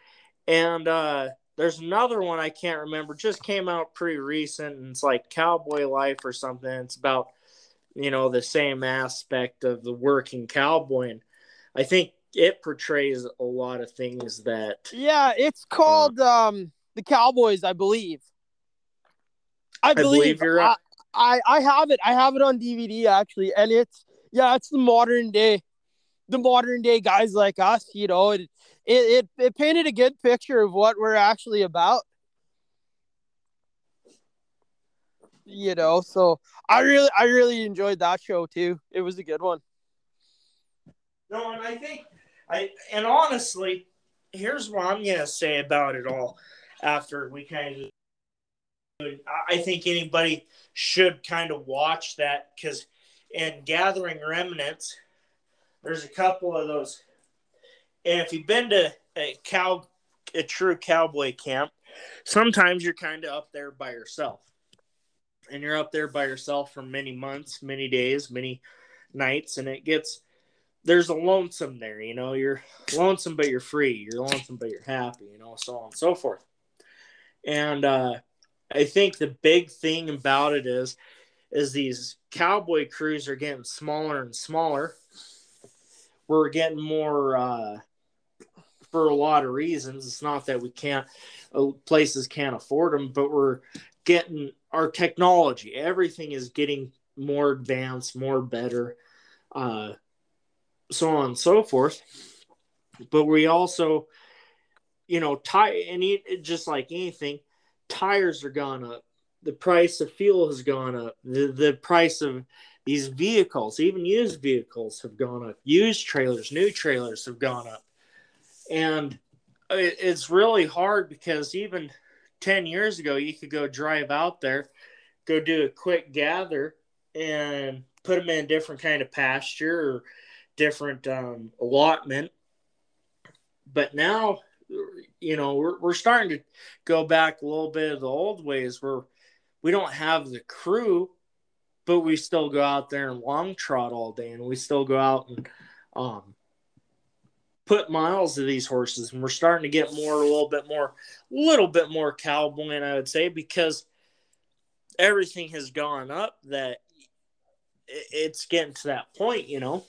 And uh, there's another one I can't remember, just came out pretty recent, and it's like Cowboy Life or something. It's about, you know, the same aspect of the working cowboy. And I think it portrays a lot of things that yeah it's called uh, um the cowboys i believe i, I believe, you're right. I, I have it. I have it on dvd actually. And it's yeah it's the modern day the modern day guys like us you know it it, it, it painted a good picture of what we're actually about. You know so i really i really enjoyed that show too. It was a good one. No and i think I and honestly, here's what I'm gonna say about it all. After we kind of, I think anybody should kind of watch that because in Gathering Remnants, there's a couple of those. And if you've been to a cow, a true cowboy camp, sometimes you're kind of up there by yourself, and you're up there by yourself for many months, many days, many nights, and it gets there's a lonesome there, you know, you're lonesome but you're free, you're lonesome but you're happy, you know, so on and so forth. And uh, I think the big thing about it is is these cowboy crews are getting smaller and smaller. We're getting more uh, for a lot of reasons. It's not that we can't uh, places can't afford them, but we're getting our technology. Everything is getting more advanced, more better uh, so on and so forth. But we also, you know, tie and just like anything, tires are gone up. The price of fuel has gone up. The the price of these vehicles, even used vehicles, have gone up. Used trailers, new trailers have gone up, and it, it's really hard because even ten years ago, you could go drive out there, go do a quick gather, and put them in different kind of pasture or different um, allotment. But now, you know, we're, we're starting to go back a little bit of the old ways where we don't have the crew, but we still go out there and long trot all day and we still go out and um, put miles to these horses. And we're starting to get more, a little bit more, a little bit more cowboying, I would say, because everything has gone up that it's getting to that point, you know.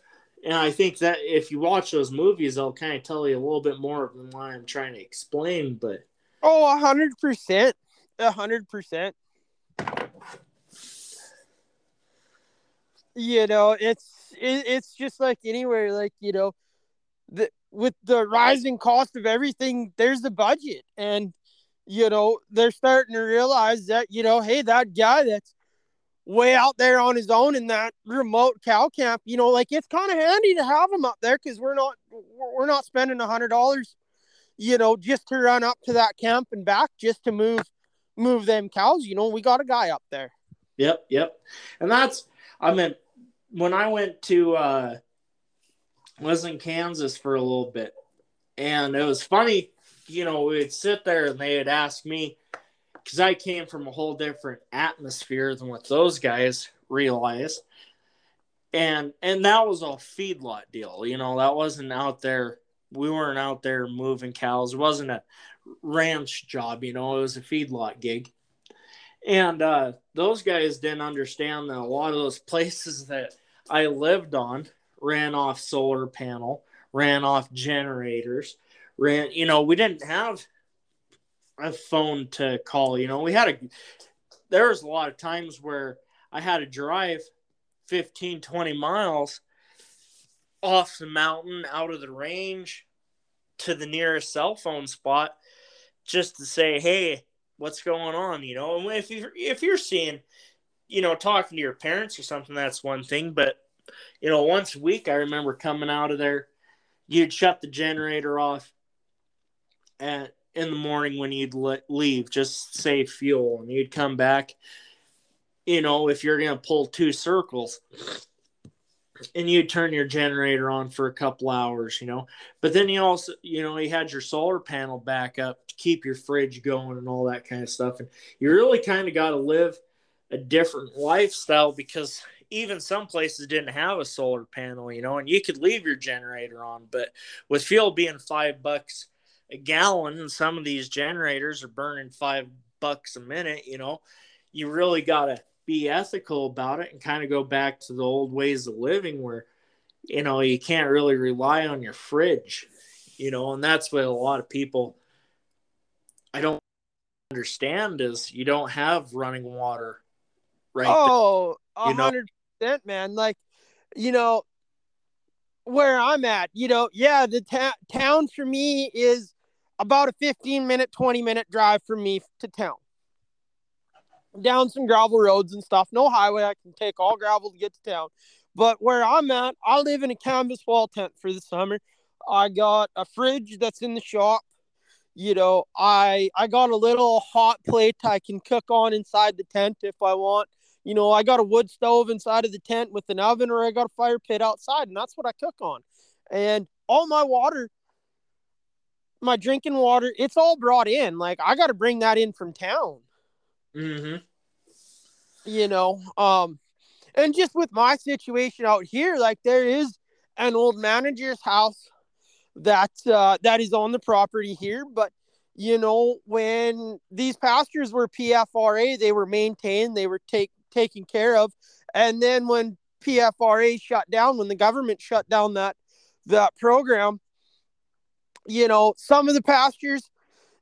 And I think that if you watch those movies, they'll kind of tell you a little bit more than what I'm trying to explain. But oh, a hundred percent, a hundred percent. You know, it's it, it's just like anywhere, like you know, the with the rising cost of everything, there's the budget, and you know they're starting to realize that you know, hey, that guy that's way out there on his own in that remote cow camp, you know, like it's kind of handy to have him up there because we're not we're not spending a hundred dollars, you know, just to run up to that camp and back just to move move them cows. You know, we got a guy up there. Yep, yep, and that's I mean, when I went to uh was in Kansas for a little bit, and it was funny. You know, we'd sit there and they would ask me because I came from a whole different atmosphere than what those guys realized. And and that was a feedlot deal. You know, that wasn't out there. We weren't out there moving cows. It wasn't a ranch job, you know, it was a feedlot gig. And uh, those guys didn't understand that a lot of those [LAUGHS] places that I lived on ran off solar panel, ran off generators, ran, you know, we didn't have a phone to call. You know, we had a there was a lot of times where I had to drive 15, 20 miles off the mountain, out of the range to the nearest cell phone spot just to say, hey, what's going on? You know, and if you if you're seeing, you know, talking to your parents or something, that's one thing. But you know, once a week, I remember coming out of there, you'd shut the generator off, and in the morning when you'd leave, just save fuel, and you'd come back. You know, if you're going to pull two circles, and you'd turn your generator on for a couple hours, you know. But then you also, you know, you had your solar panel back up to keep your fridge going and all that kind of stuff. And you really kind of got to live a different lifestyle because even some places didn't have a solar panel, you know, and you could leave your generator on. But with fuel being five bucks a gallon and some of these generators are burning five bucks a minute you know you really got to be ethical about it and kind of go back to the old ways of living where you know you can't really rely on your fridge you know and that's what a lot of people i don't understand is you don't have running water right oh a hundred percent man like you know where i'm at you know yeah the ta- town for me is about a 15 minute, 20 minute drive from me to town. Down some gravel roads and stuff. No highway. I can take all gravel to get to town. But where I'm at, I live in a canvas wall tent for the summer. I got a fridge that's in the shop. You know, I I got a little hot plate I can cook on inside the tent if I want. You know, I got a wood stove inside of the tent with an oven, or I got a fire pit outside, and that's what I cook on. And all my water my drinking water, it's all brought in. Like I got to bring that in from town. Mm-hmm. You know, um, and just with my situation out here, like there is an old manager's house that uh, that is on the property here, but you know, when these pastures were PFRA, they were maintained, they were take taken care of, and then when PFRA shut down, when the government shut down that that program, you know, some of the pastures,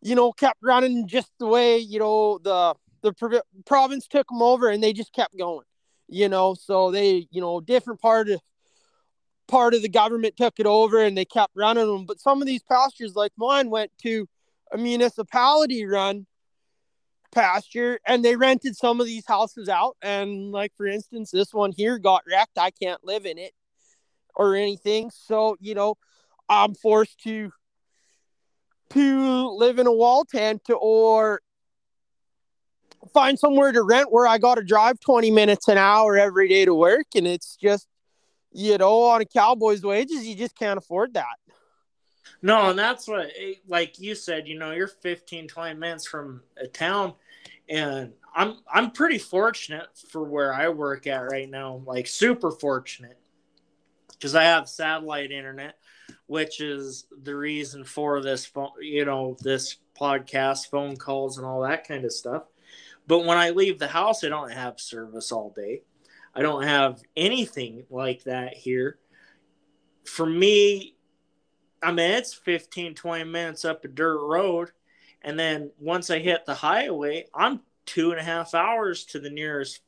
you know, kept running just the way, you know, the the province took them over and they just kept going, you know. So they, you know, different part of part of the government took it over and they kept running them. But some of these pastures, like mine, went to a municipality run pasture and they rented some of these houses out. And, like, for instance, this one here got wrecked. I can't live in it or anything. So, you know, I'm forced to to live in a wall tent or find somewhere to rent where I got to drive 20 minutes an hour every day to work. And it's just, you know, on a cowboy's wages, you just can't afford that. No, and that's what, eh, like you said, you know, you're 15, 20 minutes from a town, and I'm I'm pretty fortunate for where I work at right now, like super fortunate, because I have satellite internet, which is the reason for this phone, you know, this podcast, phone calls, and all that kind of stuff. But when I leave the house, I don't have service all day. I don't have anything like that here. For me, I mean, it's 15, 20 minutes up a dirt road. And then once I hit the highway, I'm two and a half hours to the nearest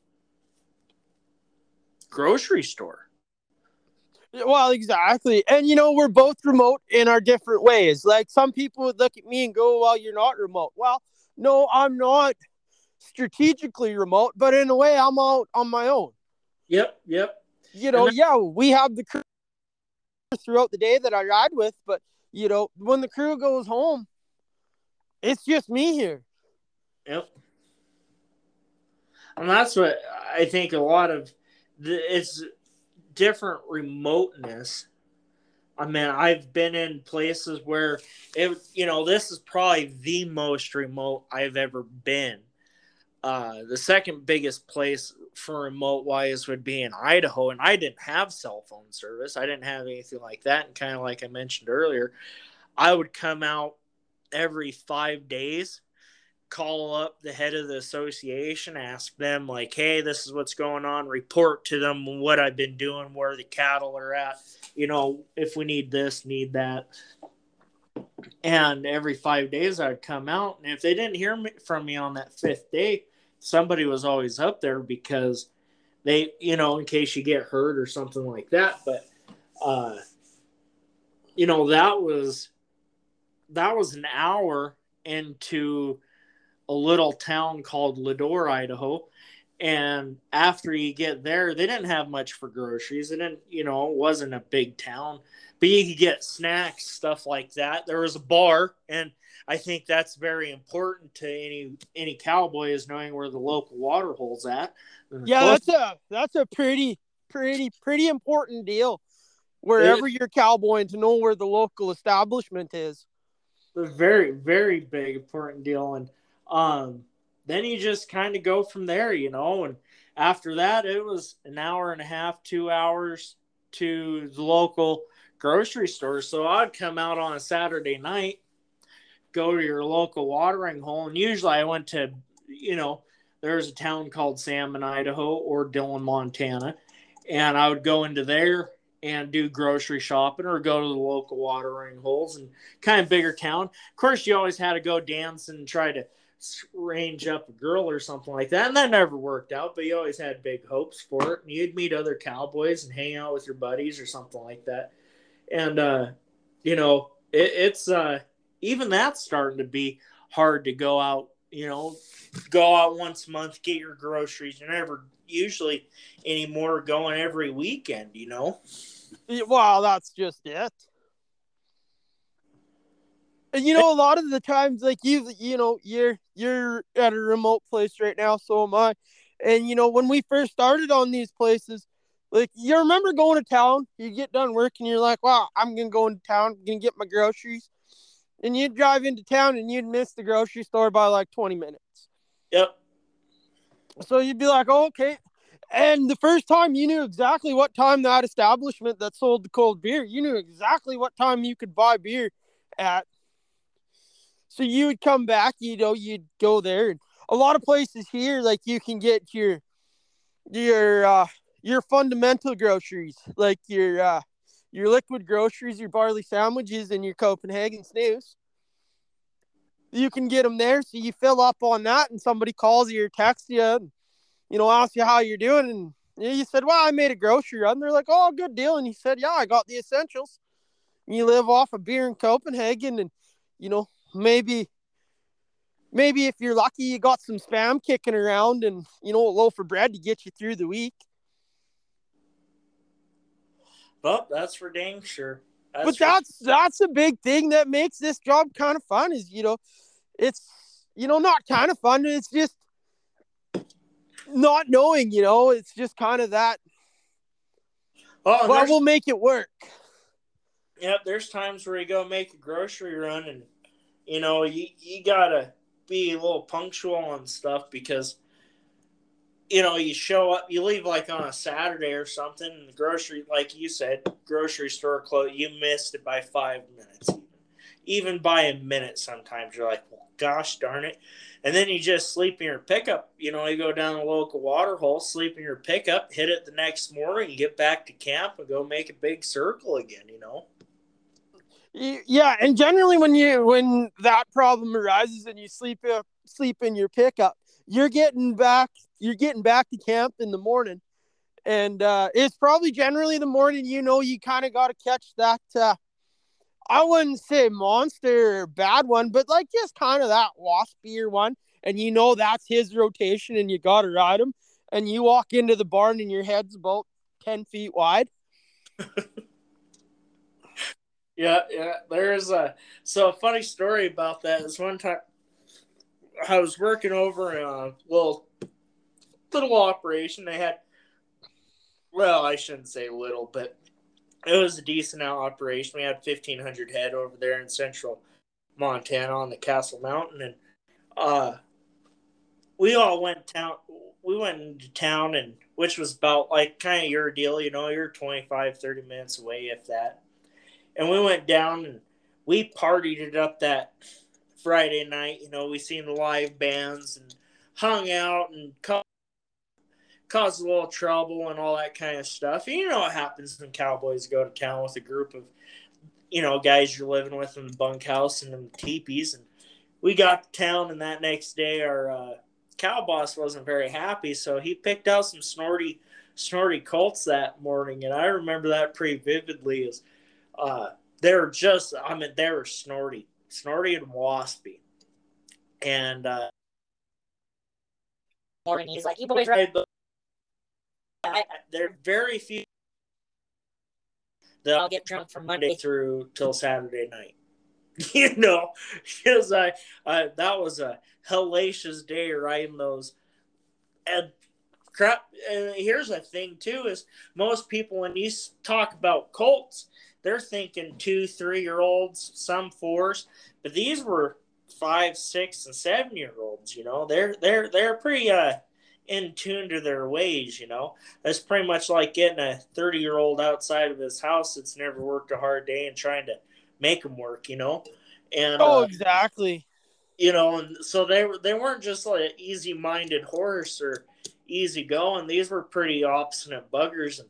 grocery store. Well, exactly. And you know, we're both remote in our different ways. Like some people would look at me and go, Well, you're not remote. Well, no, I'm not strategically remote, but in a way, I'm out on my own. Yep, yep. You know, yeah, we have the crew throughout the day that I ride with, but you know, when the crew goes home, it's just me here. Yep. And that's what I think a lot of the, it's different remoteness. I mean, I've been in places where it, you know, this is probably the most remote I've ever been. Uh, the second biggest place for remote wise would be in Idaho, and I didn't have cell phone service. I didn't have anything like that. And kind of like I mentioned earlier, I would come out every five days, call up the head of the association, ask them, like, hey, this is what's going on, report to them what I've been doing, where the cattle are at, you know, if we need this, need that. And every five days I'd come out, and if they didn't hear me, from me on that fifth day, somebody was always up there because they, you know, in case you get hurt or something like that. But, uh, you know, that was that was an hour into a little town called Leadore, Idaho. And after you get there, they didn't have much for groceries. It didn't, you know, it wasn't a big town, but you could get snacks, stuff like that. There was a bar, and I think that's very important to any any cowboy is knowing where the local water hole's at. Yeah, that's a that's a pretty pretty pretty important deal. Wherever it, you're cowboying, to know where the local establishment is. A very very big important deal, and um, then you just kind of go from there, you know. And after that, it was an hour and a half, two hours to the local grocery store. So I'd come out on a Saturday night go to your local watering hole. And usually I went to, you know, there's a town called Salmon, Idaho or Dillon, Montana. And I would go into there and do grocery shopping or go to the local watering holes and kind of bigger town. Of course, you always had to go dance and try to range up a girl or something like that. And that never worked out, but you always had big hopes for it. And you'd meet other cowboys and hang out with your buddies or something like that. And, uh, you know, it, it's, uh, even that's starting to be hard to go out, you know, go out once a month, get your groceries. You're never usually anymore going every weekend, you know? Well, that's just it. And you know, a lot of the times, like you, you know, you're you're at a remote place right now, so am I. And you know, when we first started on these places, like you remember going to town, you get done work, and you're like, "Wow, I'm gonna go into town, I'm gonna get my groceries." and you'd drive into town and you'd miss the grocery store by like 20 minutes. Yep. So you'd be like, oh, okay. And the first time you knew exactly what time that establishment that sold the cold beer, you knew exactly what time you could buy beer at. So you would come back, you know, you'd go there. And a lot of places here, like you can get your your uh your fundamental groceries, like your uh your liquid groceries, your barley sandwiches, and your Copenhagen snoose. You can get them there. So you fill up on that, and somebody calls you or texts you, and, you know, asks you how you're doing, and you said, well, I made a grocery run. They're like, oh, good deal. And he said, yeah, I got the essentials. And You live off a beer in Copenhagen, and you know maybe maybe if you're lucky, you got some spam kicking around, and you know a loaf of bread to get you through the week. Well, that's for dang sure. That's but for- that's that's a big thing that makes this job kind of fun. Is you know, it's you know not kind of fun. It's just not knowing. You know, it's just kind of that. Oh, well, we'll make it work. Yep, there's times where you go make a grocery run, and you know you you gotta be a little punctual on stuff because you know, you show up, you leave like on a Saturday or something, and the grocery, like you said, grocery store closed. You missed it by five minutes, even, even by a minute. Sometimes you're like, well, gosh darn it, and then you just sleep in your pickup. You know, you go down the local water hole, sleep in your pickup, hit it the next morning, get back to camp, and go make a big circle again. You know. Yeah, and generally when you when that problem arises and you sleep uh, sleep in your pickup, you're getting back you're getting back to camp in the morning. And uh, it's probably generally the morning you know you kind of got to catch that uh, i wouldn't say monster bad one but like just kind of that waspier one. And you know that's his rotation and you got to ride him. And you walk into the barn and your head's about 10 feet wide [LAUGHS] yeah yeah there's a so a funny story about that is one time i was working over a little little operation. They had, well, I shouldn't say little, but it was a decent operation. We had 1,500 head over there in central Montana on the Castle Mountain. And uh, we all went town. We went into town, and which was about like kind of your deal, you know, you're 25, 30 minutes away, if that. And we went down and we partied it up that Friday night. You know, we seen the live bands and hung out and caught cause a little trouble and all that kind of stuff. And you know what happens when cowboys go to town with a group of, you know, guys you're living with in the bunkhouse and in the teepees. And we got to town, and that next day our uh, cow boss wasn't very happy, so he picked out some snorty, snorty colts that morning, and I remember that pretty vividly. As uh, they're just, I mean, they're snorty, snorty and waspy, and. Uh, morning, he's like, "You boys I, there are very few that I'll get drunk from Monday through till Saturday night. [LAUGHS] you know, because I, I that was a hellacious day riding those. And crap. And here's the thing too: is most people when you talk about Colts, they're thinking two, three year olds, some fours, but these were five, six, and seven year olds. You know, they're they're they're pretty uh in tune to their ways, you know. That's pretty much like getting a 30 year old outside of his house that's never worked a hard day and trying to make him work, you know. And oh, uh, exactly. You know, and so they they weren't just like an easy minded horse or easy going. These were pretty obstinate buggers, and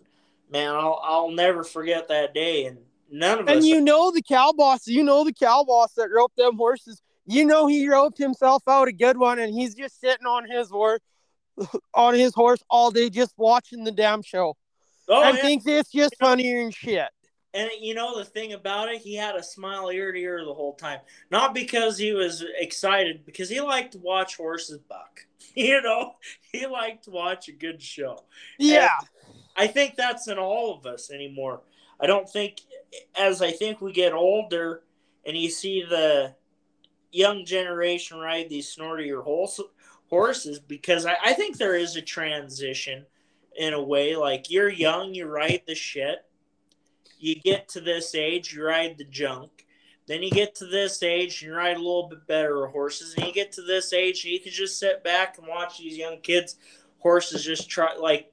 man, I'll I'll never forget that day. And none of and us. And you know the cow boss, you know the cow boss that roped them horses. You know he roped himself out a good one, and he's just sitting on his horse [LAUGHS] on his horse all day just watching the damn show. Oh, and yeah. thinks it's just funnier and shit. And you know the thing about it, he had a smile ear to ear the whole time. Not because he was excited, because he liked to watch horses buck. [LAUGHS] You know, he liked to watch a good show. Yeah. And I think that's in all of us anymore. I don't think as I think we get older and you see the young generation ride these snortier horse, horses because I, I think there is a transition in a way. Like you're young, you ride the shit. You get to this age, you ride the junk. Then you get to this age, you ride a little bit better horses. And you get to this age, and you can just sit back and watch these young kids' horses just try. Like,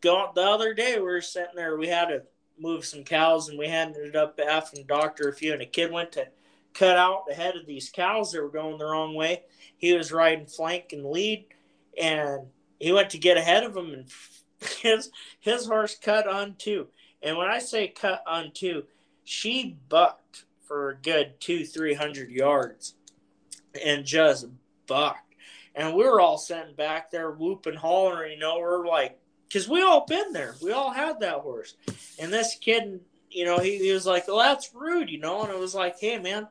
go the other day, we were sitting there, we had to move some cows, and we ended up after the doctor a few, and a kid went to cut out the head of these cows that were going the wrong way he was riding flank and lead, and he went to get ahead of them and [LAUGHS] his his horse cut on two. And when I say cut on two, she bucked for a good two three hundred yards, and just bucked. And we were all sitting back there whooping, hollering. You know, we're like because we all been there. We all had that horse. And this kid, you know, he, he was like, well, that's rude, you know? And it was like, hey, man,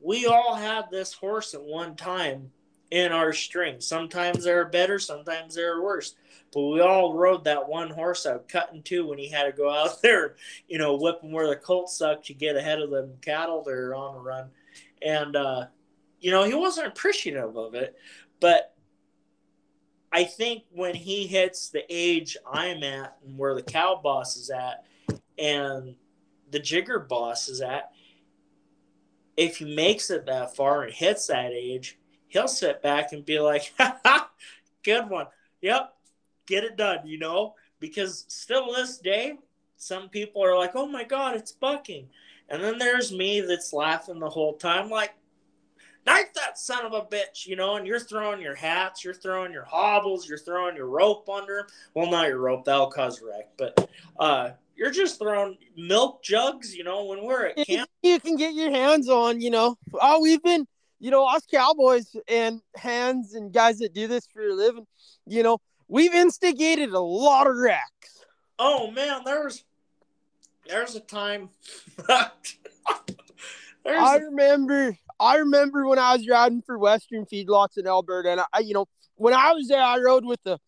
we all had this horse at one time in our string. Sometimes they're better, sometimes they're worse. But we all rode that one horse out cutting two when he had to go out [LAUGHS] there, you know, whipping where the colt sucked to get ahead of them cattle that are on the run. And, uh, you know, he wasn't appreciative of it. But I think when he hits the age I'm at and where the cow boss is at and the jigger boss is at, if he makes it that far and hits that age, he'll sit back and be like, [LAUGHS] ha, good one. Yep, get it done, you know? Because still this day, some people are like, oh my God, it's bucking. And then there's me that's laughing the whole time, like, knife that son of a bitch, you know, and you're throwing your hats, you're throwing your hobbles, you're throwing your rope under him. Well, not your rope, that'll cause wreck, but uh, you're just throwing milk jugs, you know, when we're at camp. [LAUGHS] You can get your hands on, you know. Oh, we've been, you know, us cowboys and hands and guys that do this for a living, you know, we've instigated a lot of wrecks. Oh man, there was there's a time [LAUGHS] I remember I remember when I was riding for Western feedlots in Alberta, and I, you know, when I was there, I rode with the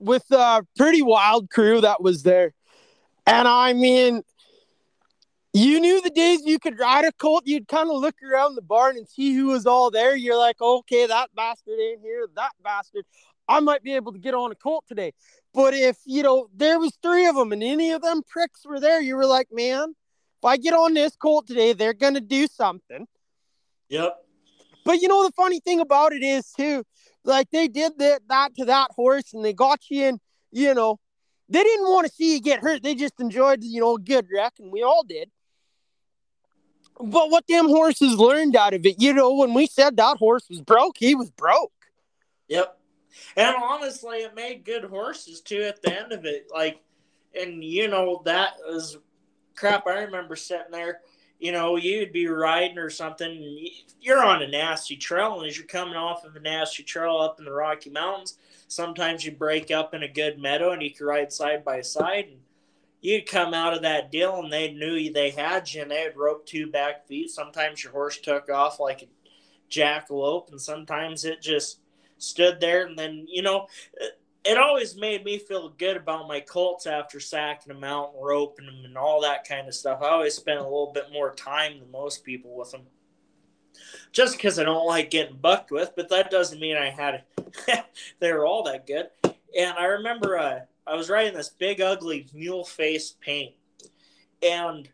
with a pretty wild crew that was there, and I mean, you knew the days you could ride a colt. You'd kind of look around the barn and see who was all there. You're like, okay, that bastard ain't here. That bastard. I might be able to get on a colt today. But if you know there was three of them and any of them pricks were there, you were like, man, if I get on this colt today, they're gonna do something. Yep. But you know the funny thing about it is too, like they did that that to that horse and they got you in, you know, they didn't want to see you get hurt. They just enjoyed, you know, a good wreck, and we all did. But what them horses learned out of it, you know, when we said that horse was broke, he was broke. Yep. And honestly, it made good horses too at the end of it. Like, and you know, that was crap, I remember sitting there, you know, you'd be riding or something, you're on a nasty trail, and as you're coming off of a nasty trail up in the Rocky Mountains, sometimes you break up in a good meadow and you can ride side by side, and you'd come out of that deal and they knew they had you, and they had rope two back feet. Sometimes your horse took off like a jackalope, and sometimes it just stood there, and then you know it always made me feel good about my Colts after sacking them out and roping them and all that kind of stuff. I always spent a little bit more time than most people with them. Just because I don't like getting bucked with, but that doesn't mean I had [LAUGHS] they were all that good. And I remember uh, I was riding this big, ugly mule face paint, and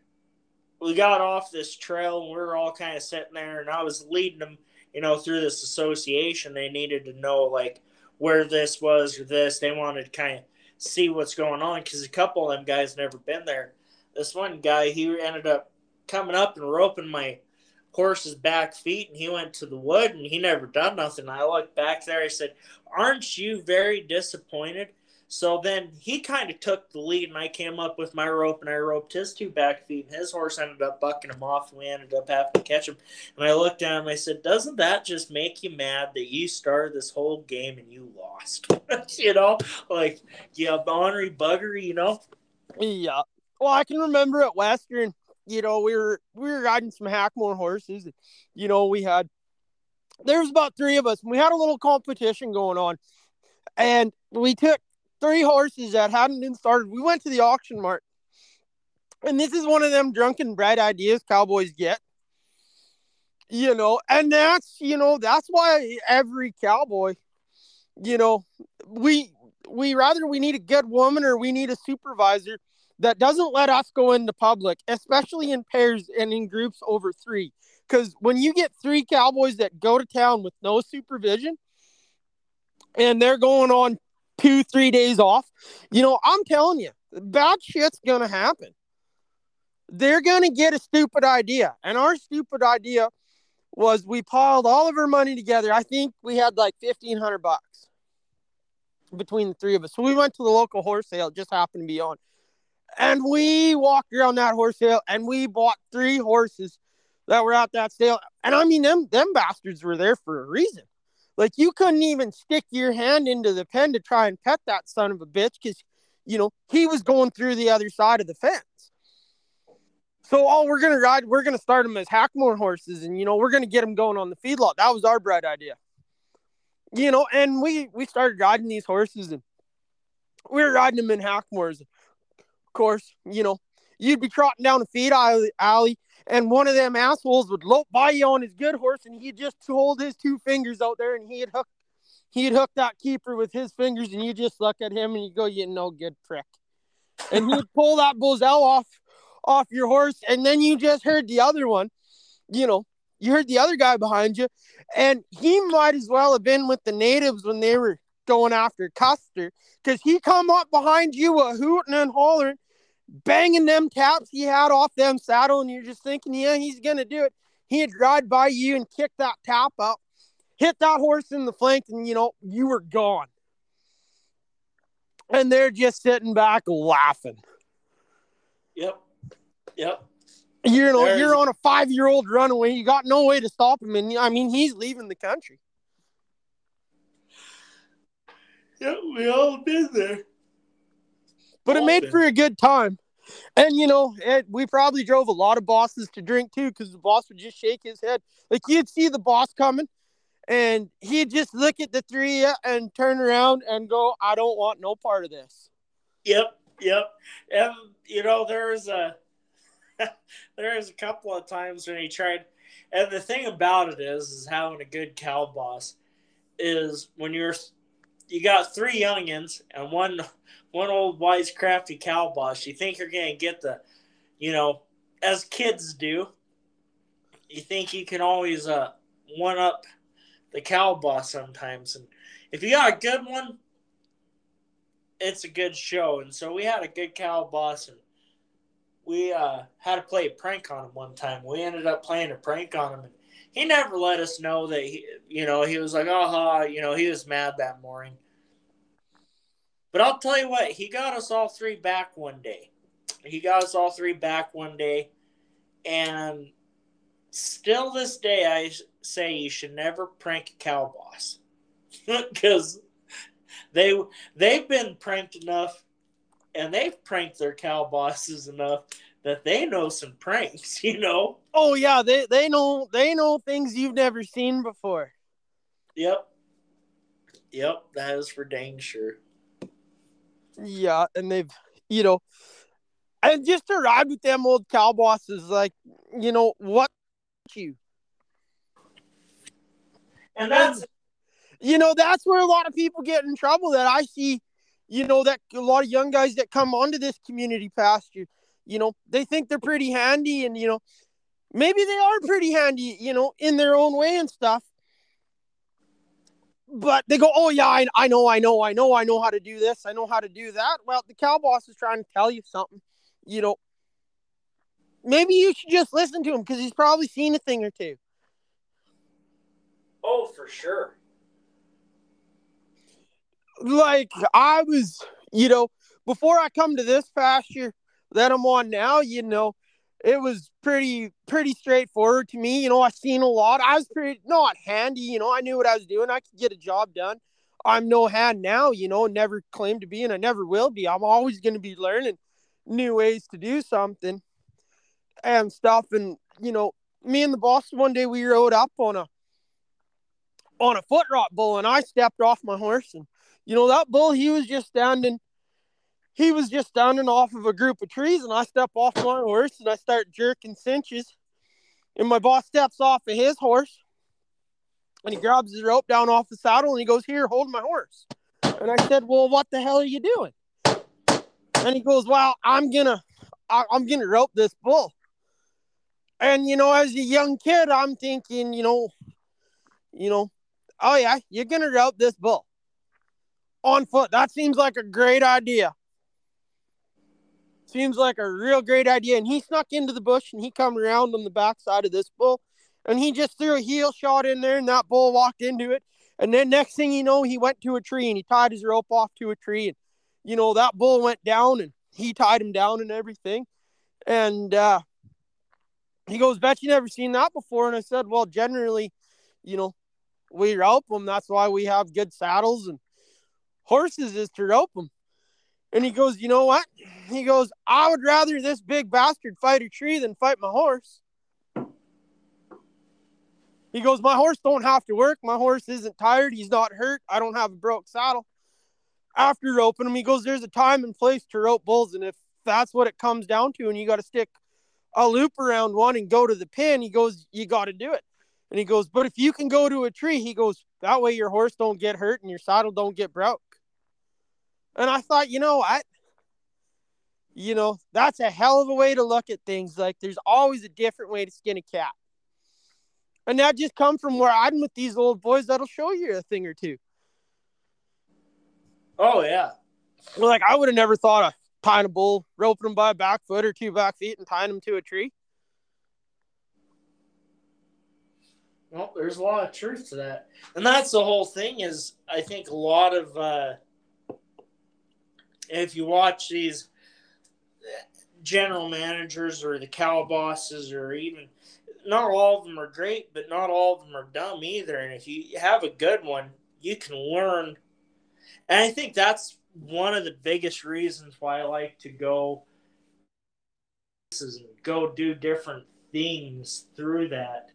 we got off this trail and we were all kind of sitting there, and I was leading them, you know, through this association. They needed to know like where this was or this. They wanted to kind of see what's going on because a couple of them guys never been there. This one guy, he ended up coming up and roping my horse's back feet, and he went to the wood and he never done nothing. I looked back there. I said, "Aren't you very disappointed?" So then he kind of took the lead, and I came up with my rope, and I roped his two back feet, and his horse ended up bucking him off, and we ended up having to catch him. And I looked at him, I said, "Doesn't that just make you mad that you started this whole game and you lost? [LAUGHS] you know, like yeah, ornery bugger, you know." Yeah. Well, I can remember at Western, you know, we were we were riding some Hackamore horses. And, you know, we had there was about three of us, and we had a little competition going on, and we took three horses that hadn't been started. We went to the auction mart. And this is one of them drunken bright ideas cowboys get. You know, and that's, you know, that's why every cowboy, you know, we we rather we need a good woman or we need a supervisor that doesn't let us go into public, especially in pairs and in groups over three. Because when you get three cowboys that go to town with no supervision and they're going on two, three days off. You know, I'm telling you, bad shit's going to happen. They're going to get a stupid idea. And our stupid idea was we piled all of our money together. I think we had like 1500 bucks between the three of us. So we went to the local horse sale, just happened to be on. And we walked around that horse sale and we bought three horses that were at that sale. And I mean them them bastards were there for a reason. Like you couldn't even stick your hand into the pen to try and pet that son of a bitch because, you know, he was going through the other side of the fence. So, oh, we're gonna ride. We're gonna start them as Hackamore horses, and you know, we're gonna get them going on the feedlot. That was our bright idea. You know, and we we started riding these horses, and we were riding them in Hackamores. Of course, you know, you'd be trotting down a feed alley, alley, and one of them assholes would lope by you on his good horse, and he'd just hold his two fingers out there, and he'd hook he'd hook that keeper with his fingers, and you just look at him and you go, "You no good prick," and he'd pull that bosal off off your horse, and then you just heard the other one, you know, you heard the other guy behind you, and he might as well have been with the natives when they were going after Custer, because he come up behind you a hooting and hollering, banging them taps he had off them saddle, and you're just thinking, yeah, he's gonna do it. He'd ride by you and kick that tap up, hit that horse in the flank, and you know, you were gone. And they're just sitting back laughing. Yep. Yep. You know, There's... you're on a five year old runaway. You got no way to stop him. And I mean, he's leaving the country. Yep, we all been there. But it made for a good time. And you know, it, we probably drove a lot of bosses to drink too, because the boss would just shake his head. Like you'd see the boss coming, and he'd just look at the three and turn around and go, "I don't want no part of this." Yep, yep. And you know, there's a [LAUGHS] there is a couple of times when he tried, and the thing about it is, is having a good cow boss is when you're you got three youngins and one one old wise crafty cow boss. You think you're gonna get the, you know, as kids do. You think you can always uh one up the cow boss sometimes, and if you got a good one, it's a good show. And so we had a good cow boss, and we uh, had to play a prank on him one time. We ended up playing a prank on him, and he never let us know that he, you know, he was like, "Aha," you know, he was mad that morning. But I'll tell you what, he got us all three back one day. He got us all three back one day, and still this day, I say you should never prank a cow boss [LAUGHS] because they they've been pranked enough and they've pranked their cow bosses enough that they know some pranks, [LAUGHS] you know. Oh yeah, they they know they know things you've never seen before. Yep. Yep, that is for dang sure. Yeah, and they've you know and just to ride with them old cow bosses like, you know, what you. And that's you know, that's where a lot of people get in trouble that I see you know that a lot of young guys that come onto this community pasture you know they think they're pretty handy and you know maybe they are pretty handy you know in their own way and stuff but they go oh yeah I, I know i know i know i know how to do this i know how to do that. Well the cow boss is trying to tell you something you know. Maybe you should just listen to him because he's probably seen a thing or two. Oh for sure. Like I was, you know, before I come to this pasture that I'm on now, you know, it was pretty pretty straightforward to me. You know, I seen a lot. I was pretty not handy, you know, I knew what I was doing. I could get a job done. I'm no hand now, you know, never claimed to be and I never will be. I'm always gonna be learning new ways to do something and stuff. And, you know, me and the boss one day we rode up on a on a foot rot bull and I stepped off my horse and you know, that bull, he was just standing, he was just standing off of a group of trees, and I step off my horse and I start jerking cinches. And my boss steps off of his horse and he grabs his rope down off the saddle and he goes, Here, hold my horse. And I said, Well, what the hell are you doing? And he goes, Well, I'm gonna I, I'm gonna rope this bull. And you know, as a young kid, I'm thinking, you know, you know, oh yeah, you're gonna rope this bull on foot. That seems like a great idea. Seems like a real great idea. And he snuck into the bush and he come around on the backside of this bull and he just threw a heel shot in there and that bull walked into it. And then next thing you know, he went to a tree and he tied his rope off to a tree. And, you know, that bull went down and he tied him down and everything. And uh, he goes, Bet you never seen that before. And I said, Well, generally, you know, we rope them. That's why we have good saddles and horses is to rope them. And he goes, you know what? He goes, I would rather this big bastard fight a tree than fight my horse. He goes, my horse don't have to work. My horse isn't tired. He's not hurt. I don't have a broke saddle. After roping him, he goes, there's a time and place to rope bulls. And if that's what it comes down to, and you got to stick a loop around one and go to the pin, he goes, you got to do it. And he goes, but if you can go to a tree, he goes, that way your horse don't get hurt and your saddle don't get broke. And I thought, you know what? You know, that's a hell of a way to look at things. Like there's always a different way to skin a cat. And that just come from where I'm with these old boys that'll show you a thing or two. Oh yeah. Well, like I would have never thought of tying a bull, roping him by a back foot or two back feet and tying him to a tree. Well, there's a lot of truth to that. And that's the whole thing is I think a lot of uh if you watch these uh, general managers or the cow bosses or even not all of them are great, but not all of them are dumb either. And if you have a good one, you can learn. And I think that's one of the biggest reasons why I like to go go do different things through that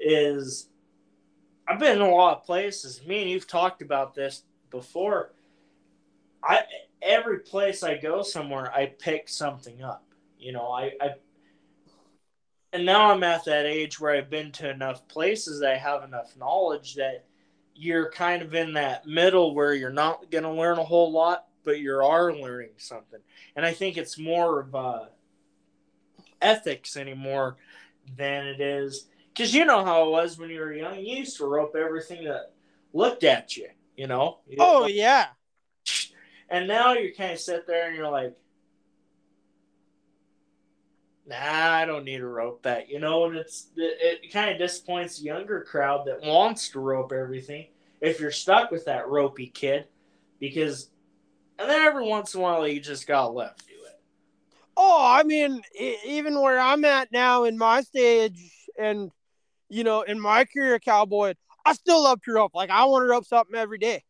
is I've been in a lot of places. Me and you've talked about this before. I every place I go somewhere, I pick something up. You know, I, I and now I'm at that age where I've been to enough places that I have enough knowledge that you're kind of in that middle where you're not going to learn a whole lot, but you are learning something. And I think it's more of uh, ethics anymore than it is because you know how it was when you were young. You used to rope everything that looked at you. You know. Oh yeah. And now you kind of sit there and you're like, nah, I don't need to rope that, you know, and it's it, it kind of disappoints the younger crowd that wants to rope everything if you're stuck with that ropey kid, because and then every once in a while you just gotta do it. Oh, I mean, even where I'm at now in my stage, and you know, in my career, cowboy, I still love to rope. Like I want to rope something every day.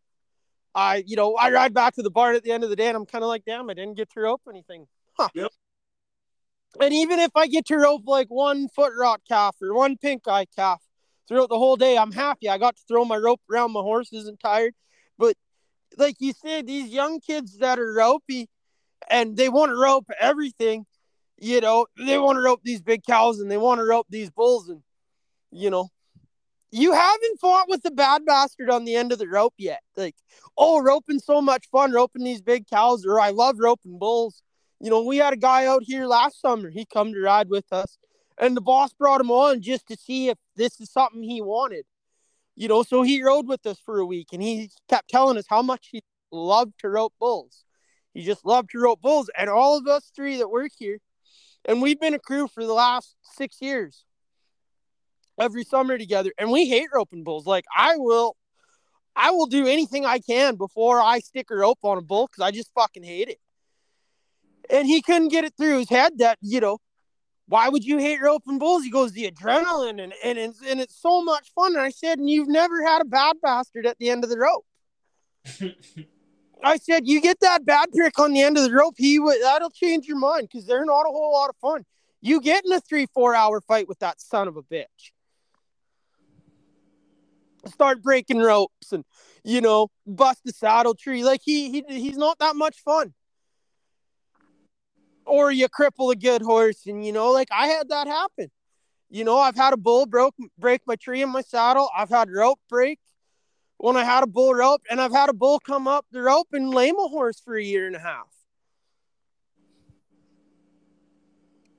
I, you know, I ride back to the barn at the end of the day, and I'm kind of like, damn, I didn't get to rope anything. Huh. Yep. And even if I get to rope like one foot rot calf or one pink eye calf throughout the whole day, I'm happy. I got to throw my rope around my horse isn't tired. But like you said, these young kids that are ropey and they want to rope everything, you know, they want to rope these big cows and they want to rope these bulls. And, you know, you haven't fought with the bad bastard on the end of the rope yet. Like, oh, roping so much fun, roping these big cows, or I love roping bulls. You know, we had a guy out here last summer. He come to ride with us, and the boss brought him on just to see if this is something he wanted. You know, so he rode with us for a week, and he kept telling us how much he loved to rope bulls. He just loved to rope bulls, and all of us three that work here, and we've been a crew for the last six years, every summer together, and we hate roping bulls. Like I will, I will do anything I can before I stick a rope on a bull because I just fucking hate it and he couldn't get it through his head that you know why would you hate roping bulls? He goes, the adrenaline and, and, it's, and it's so much fun. And I said, and you've never had a bad bastard at the end of the rope. I said, you get that bad prick on the end of the rope, he would that'll change your mind because they're not a whole lot of fun. You get in a three, four hour fight with that son of a bitch. Start breaking ropes and you know, bust the saddle tree. Like he, he he's not that much fun or you cripple a good horse. And, you know, like I had that happen. You know, I've had a bull broke break my tree in my saddle. I've had rope break when I had a bull rope, and I've had a bull come up the rope and lame a horse for a year and a half.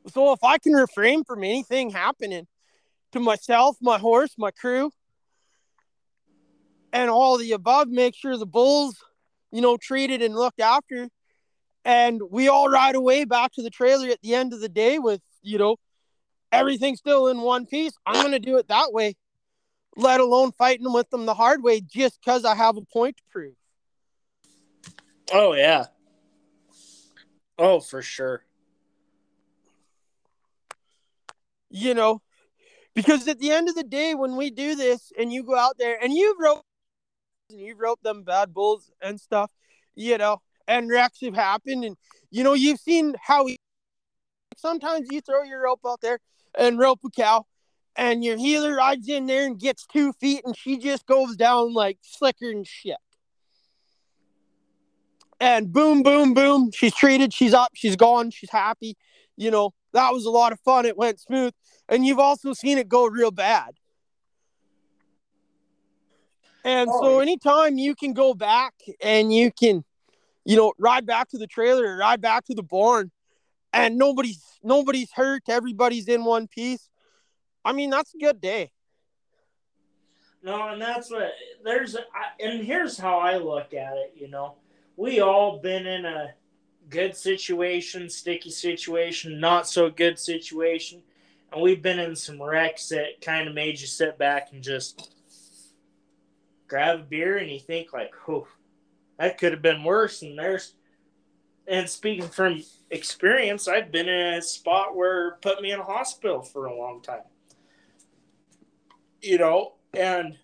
So if I can refrain from anything happening to myself, my horse, my crew, and all the above, make sure the bulls, you know, treated and looked after, and we all ride away back to the trailer at the end of the day with you know everything still in one piece. I'm going to do it that way let alone fighting with them the hard way just because i have a point to prove. Oh yeah. Oh for sure. You know Because at the end of the day, when we do this and you go out there and you've roped and you've roped them bad bulls and stuff, you know, and wrecks have happened, and you know, you've seen how he, sometimes you throw your rope out there and rope a cow, and your heeler rides in there and gets two feet, and she just goes down like slicker and shit. And boom, boom, boom, she's treated, she's up, she's gone, she's happy. You know, that was a lot of fun. It went smooth. And you've also seen it go real bad. And oh, so anytime you can go back and you can, you know, ride back to the trailer ride back to the barn and nobody's nobody's hurt, everybody's in one piece. I mean, that's a good day. No, and that's what there's and here's how I look at it, you know. We all been in a good situation, sticky situation, not so good situation and we've been in some wrecks that kind of made you sit back and just grab a beer and you think like, "Oh, that could have been worse." And there's, and speaking from experience, I've been in a spot where put me in a hospital for a long time. You know, and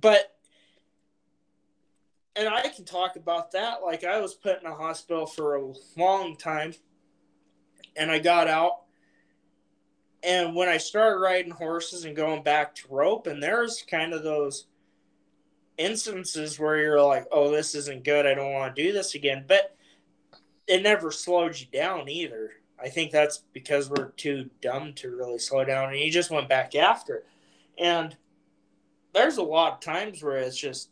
but and I can talk about that. Like I was put in a hospital for a long time, and I got out and when I started riding horses and going back to rope, and there's kind of those instances where you're like, oh, this isn't good. I don't want to do this again. But it never slowed you down either. I think that's because we're too dumb to really slow down. And you just went back after. And there's a lot of times where it's just,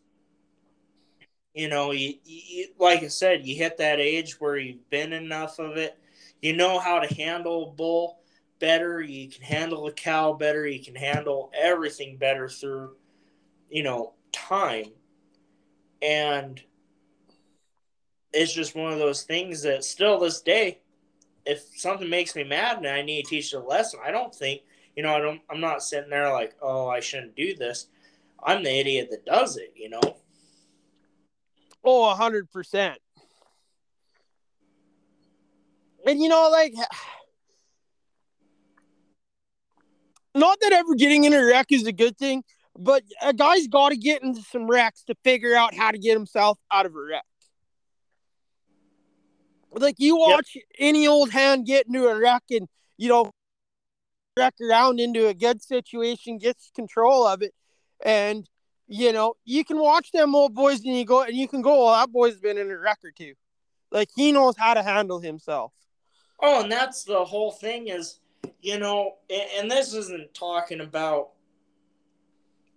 you know, you, you, like I said, you hit that age where you've been enough of it. You know how to handle a bull better, you can handle a cow better, you can handle everything better through, you know, time. And it's just one of those things that still this day, if something makes me mad and I need to teach a lesson, I don't think, you know, I don't I'm not sitting there like, oh, I shouldn't do this. I'm the idiot that does it, you know. Oh, a hundred percent. And you know, like [SIGHS] not that ever getting in a wreck is a good thing, but a guy's got to get into some wrecks to figure out how to get himself out of a wreck. Like you watch yep. any old hand get into a wreck and you know wreck around into a good situation, gets control of it, and you know you can watch them old boys and you go and you can go, well, that boy's been in a wreck or two. Like he knows how to handle himself. Oh, and that's the whole thing is you know, and this isn't talking about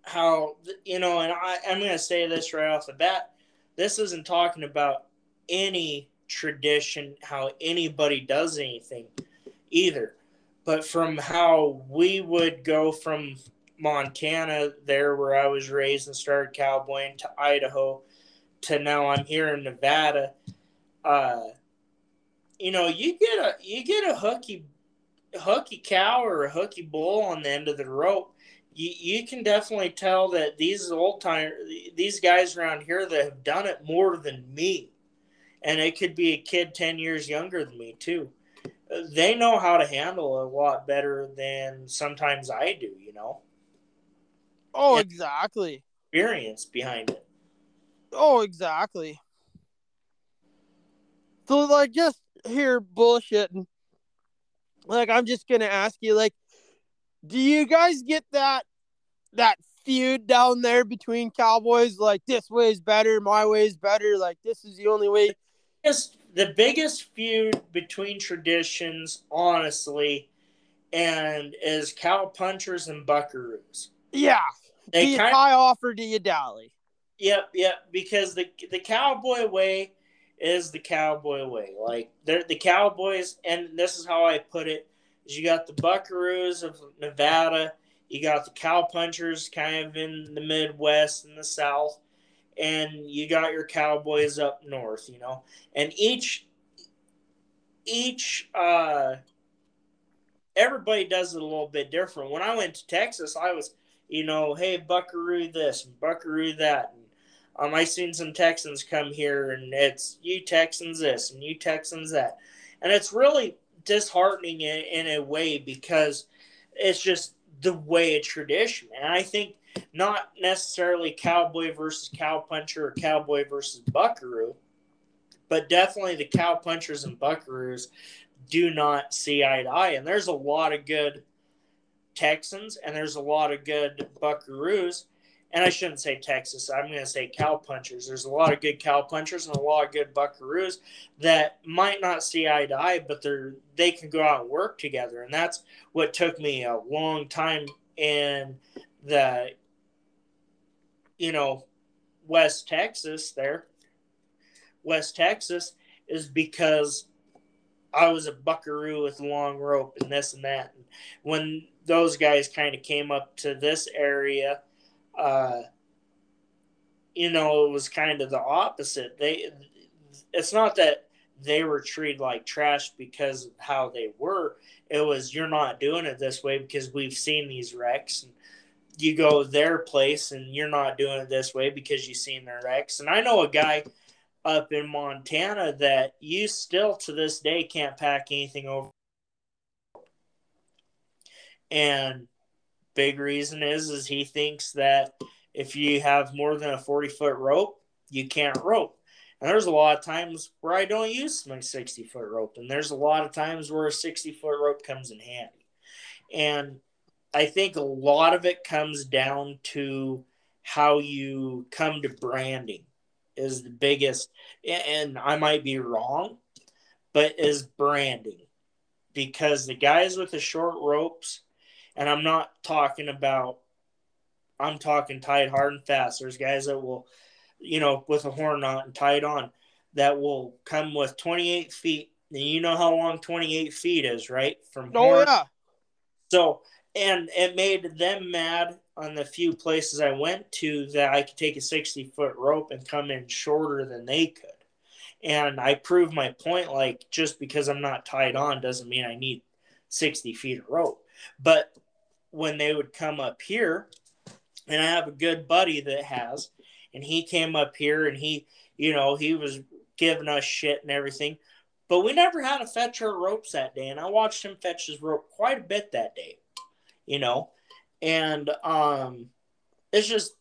how, you know, and I, I'm going to say this right off the bat. This isn't talking about any tradition, how anybody does anything either. But from how we would go from Montana, there where I was raised and started cowboying, to Idaho, to now I'm here in Nevada. Uh, you know, you get a you get a hooky hooky cow or a hooky bull on the end of the rope, you, you can definitely tell that these old time these guys around here that have done it more than me, and it could be a kid ten years younger than me too. They know how to handle a lot better than sometimes I do. You know. Oh, and exactly. Experience behind it. Oh, exactly. So, like, just here bullshitting like I'm just gonna ask you, like, do you guys get that that feud down there between cowboys? Like this way is better, my way is better. Like this is the only way. It's the biggest feud between traditions, honestly, and is cow punchers and buckaroos. Yeah, they do you kind off or do you dally? Yep, yep. Because the the cowboy way is the cowboy way. Like the cowboys, and this is how I put it: is you got the Buckaroos of Nevada, you got the cowpunchers kind of in the Midwest and the South, and you got your cowboys up north. You know, and each each uh everybody does it a little bit different. When I went to Texas, I was, you know, hey, buckaroo this and buckaroo that. And um, I seen some Texans come here, and it's you Texans this and you Texans that, and it's really disheartening in, in a way because it's just the way of tradition. And I think not necessarily cowboy versus cowpuncher or cowboy versus buckaroo, but definitely the cowpunchers and buckaroos do not see eye to eye. And there's a lot of good Texans and there's a lot of good buckaroos. And I shouldn't say Texas, I'm going to say cowpunchers. There's a lot of good cowpunchers and a lot of good buckaroos that might not see eye to eye, but they're they can go out and work together. And that's what took me a long time in the you know, West Texas there, West Texas, is because I was a buckaroo with long rope and this and that. And when those guys kind of came up to this area, uh, you know, it was kind of the opposite. They, it's not that they were treated like trash because of how they were. It was you're not doing it this way because we've seen these wrecks and you go their place and you're not doing it this way because you've seen their wrecks. And I know a guy up in Montana that you still to this day can't pack anything over. And big reason is is he thinks that if you have more than a 40 foot rope, you can't rope. And there's a lot of times where I don't use my 60 foot rope. And there's a lot of times where a 60 foot rope comes in handy. And I think a lot of it comes down to how you come to branding is the biggest and I might be wrong, but is branding. Because the guys with the short ropes, and I'm not talking about I'm talking tied hard and fast. There's guys that will, you know, with a horn knot and tied on that will come with 28 feet. And you know how long 28 feet is, right? From oh horn. yeah. So and it made them mad on the few places I went to that I could take a 60 foot rope and come in shorter than they could. And I proved my point like, just because I'm not tied on doesn't mean I need 60 feet of rope. But when they would come up here, and I have a good buddy that has, and he came up here and he, you know, he was giving us shit and everything. But we never had to fetch our ropes that day. And I watched him fetch his rope quite a bit that day you know, and um, it's just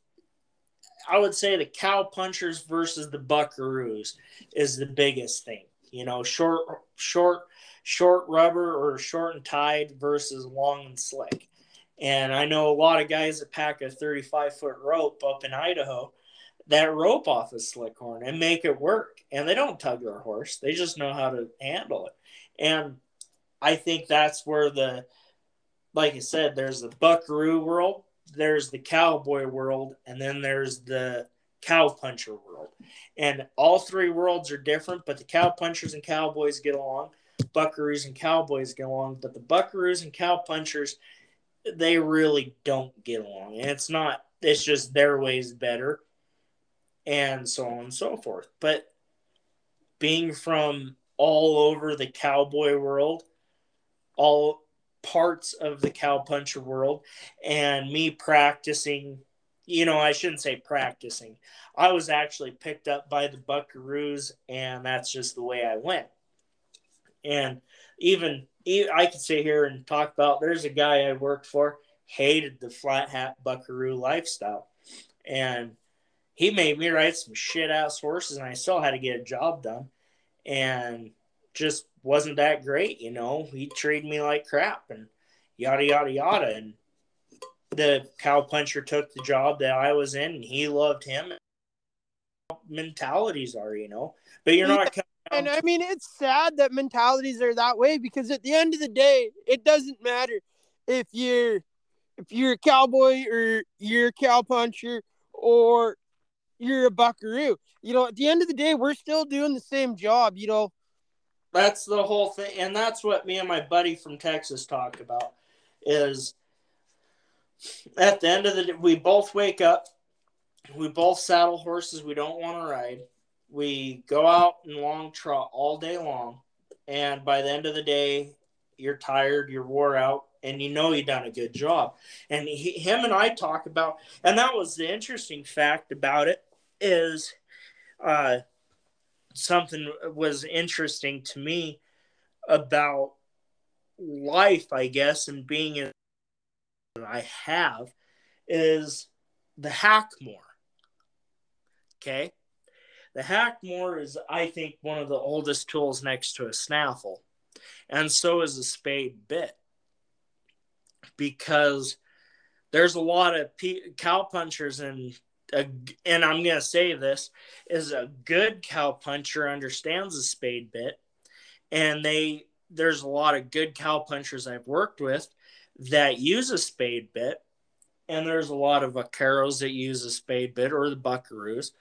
I would say the cow punchers versus the buckaroos is the biggest thing. You know, short, short, short rubber or short and tied versus long and slick. And I know a lot of guys that pack a 35 foot rope up in Idaho that rope off a slick horn and make it work. And they don't tug their horse, they just know how to handle it. And I think that's where the like I said, there's the buckaroo world, there's the cowboy world, and then there's the cowpuncher world. And all three worlds are different, but the cowpunchers and cowboys get along, buckaroos and cowboys get along, but the buckaroos and cowpunchers, they really don't get along. And it's not, it's just their ways better, and so on and so forth. But being from all over the cowboy world, all parts of the cowpuncher world and me practicing you know i shouldn't say practicing i was actually picked up by the buckaroos and that's just the way i went and even i could sit here and talk about there's a guy i worked for hated the flat hat buckaroo lifestyle and he made me ride some shit ass horses and i still had to get a job done and just wasn't that great, you know. He treated me like crap and yada yada yada. And the cowpuncher took the job that I was in, and he loved him. Mentalities are, you know, but you're not. And um, I mean, it's sad that mentalities are that way because at the end of the day, it doesn't matter if you're if you're a cowboy or you're a cowpuncher or you're a buckaroo. You know, at the end of the day, we're still doing the same job. You know, that's the whole thing, and that's what me and my buddy from Texas talk about. Is at the end of the day, we both wake up, we both saddle horses we don't want to ride. We go out and long trot all day long, and by the end of the day, you're tired, you're wore out, and you know you've done a good job. And he, him and I talk about, and that was the interesting fact about it is. Uh, something was interesting to me about life, I guess, and being in I have is the Hackamore. Okay. The Hackamore is, I think, one of the oldest tools next to a snaffle. And so is a spade bit. Because there's a lot of pe- cowpunchers and a, and I'm going to say this is a good cowpuncher understands a spade bit and they there's a lot of good cowpunchers I've worked with that use a spade bit and there's a lot of vaqueros that use a spade bit or the buckaroos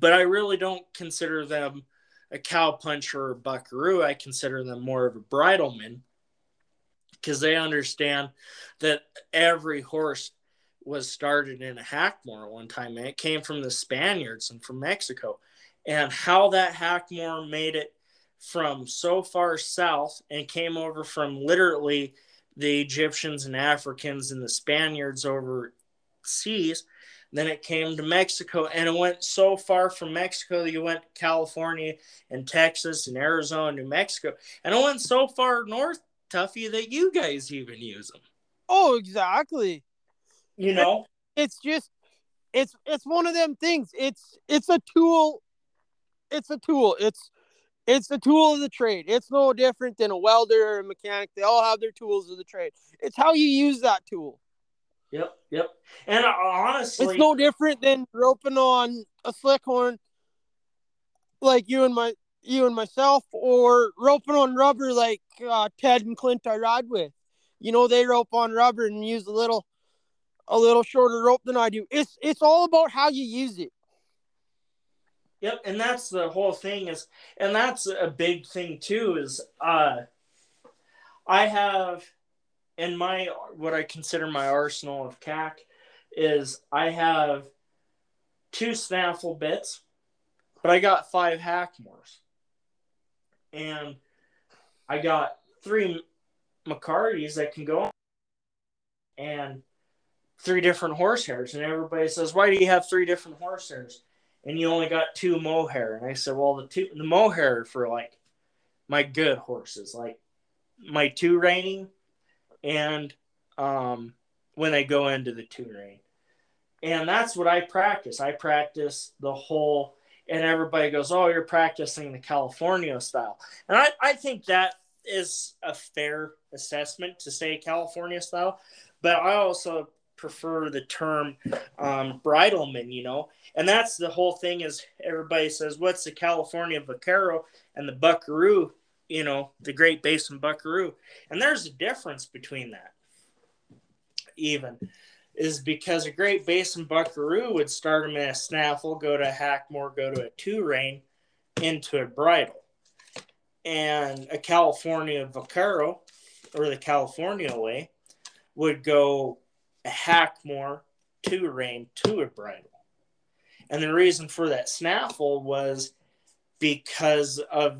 but I really don't consider them a cowpuncher or buckaroo I consider them more of a bridleman because they understand that every horse was started in a hackamore one time and it came from the Spaniards and from Mexico and how that hackamore made it from so far south and came over from literally the Egyptians and Africans and the Spaniards overseas. Then it came to Mexico and it went so far from Mexico that you went to California and Texas and Arizona, New Mexico. And it went so far north, Tuffy, that you guys even use them. Oh, exactly. You know? It's just it's it's one of them things. It's it's a tool. It's a tool. It's it's the tool of the trade. It's no different than a welder or a mechanic. They all have their tools of the trade. It's how you use that tool. Yep, yep. And uh, honestly, it's no different than roping on a slick horn, like you and my you and myself, or roping on rubber like uh, Ted and Clint I ride with. You know, they rope on rubber and use a little a little shorter rope than I do. It's it's all about how you use it. Yep, and that's the whole thing is, and that's a big thing too. Is uh, I have in my what I consider my arsenal of CAC is I have two snaffle bits, but I got five hackamores, and I got three McCartys that can go and three different horsehairs. And everybody says, "Why do you have three different horsehairs?" and you only got two mohair. And I said, well, the two the mohair for like my good horses, like my two reining, and um, when they go into the two rein. And that's what I practice. I practice the whole, and everybody goes, "Oh, you're practicing the California style," and I I think that is a fair assessment to say California style, but I also prefer the term um, bridleman, you know. And that's the whole thing is everybody says, what's the California Vaquero and the Buckaroo, you know, the Great Basin Buckaroo. And there's a difference between that, even, is because a Great Basin Buckaroo would start him in a snaffle, go to a hackamore, go to a two rein, into a bridle. And a California Vaquero, or the California way, would go a hackamore, two rein, to a bridle. And the reason for that snaffle was because of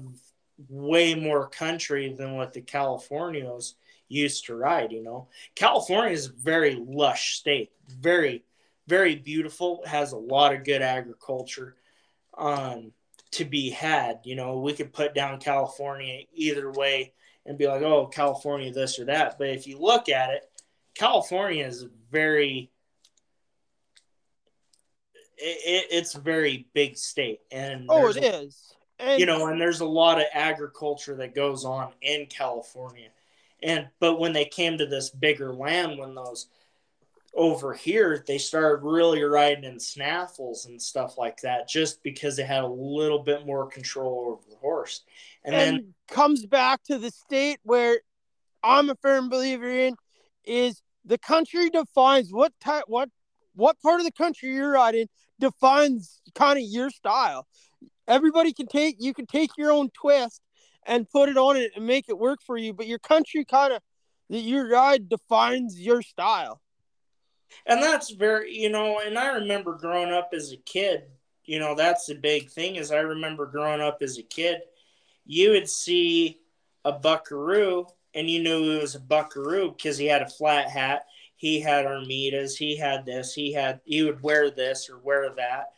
way more country than what the Californios used to ride, you know. California is a very lush state, very, very beautiful, has a lot of good agriculture um, to be had. You know, we could put down California either way and be like, oh, California, this or that. But if you look at it, California is very it, it's a very big state and oh it is and, you know and there's a lot of agriculture that goes on in california and but when they came to this bigger land when those over here they started really riding in snaffles and stuff like that just because they had a little bit more control over the horse and, and then comes back to the state where i'm a firm believer in is the country defines what type what what part of the country you're riding defines kind of your style. Everybody can take you can take your own twist and put it on it and make it work for you, but your country kind of that your ride defines your style. And that's very, you know, and I remember growing up as a kid, you know, that's the big thing is I remember growing up as a kid, you would see a buckaroo and you knew it was a buckaroo because he had a flat hat he had Armitas, he had this, he had he would wear this or wear that.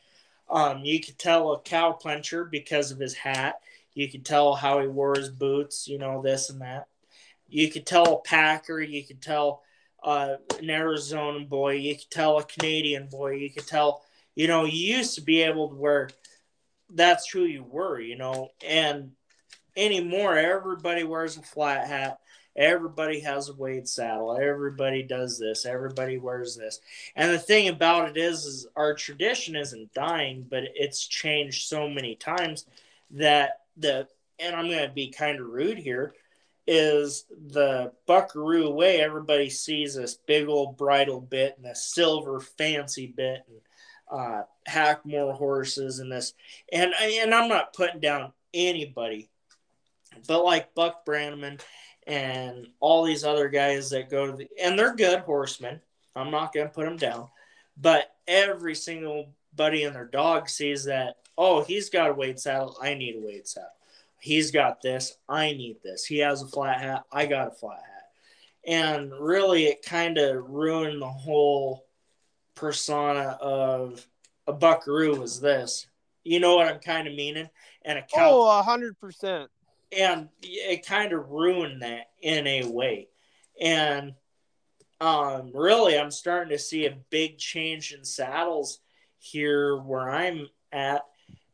Um, you could tell a cow puncher because of his hat. You could tell how he wore his boots, you know, this and that. You could tell a packer, you could tell uh, an Arizona boy. You could tell a Canadian boy. You could tell, you know, you used to be able to wear. That's who you were, you know, and anymore everybody wears a flat hat. Everybody has a Wade saddle. Everybody does this. Everybody wears this. And the thing about it is, is our tradition isn't dying, but it's changed so many times that the and I'm going to be kind of rude here is the buckaroo way everybody sees this big old bridle bit and a silver fancy bit and uh, Hackamore horses and this and and I'm not putting down anybody but like Buck Brannaman and all these other guys that go to the and they're good horsemen. I'm not going to put them down. But every single buddy and their dog sees that oh he's got a Wade saddle. I need a Wade saddle. He's got this. I need this. He has a flat hat. I got a flat hat. And really it kind of ruined the whole persona of a buckaroo was this. You know what i'm kind of meaning? And a cow oh 100% and it kind of ruined that in a way and um really i'm starting to see a big change in saddles here where i'm at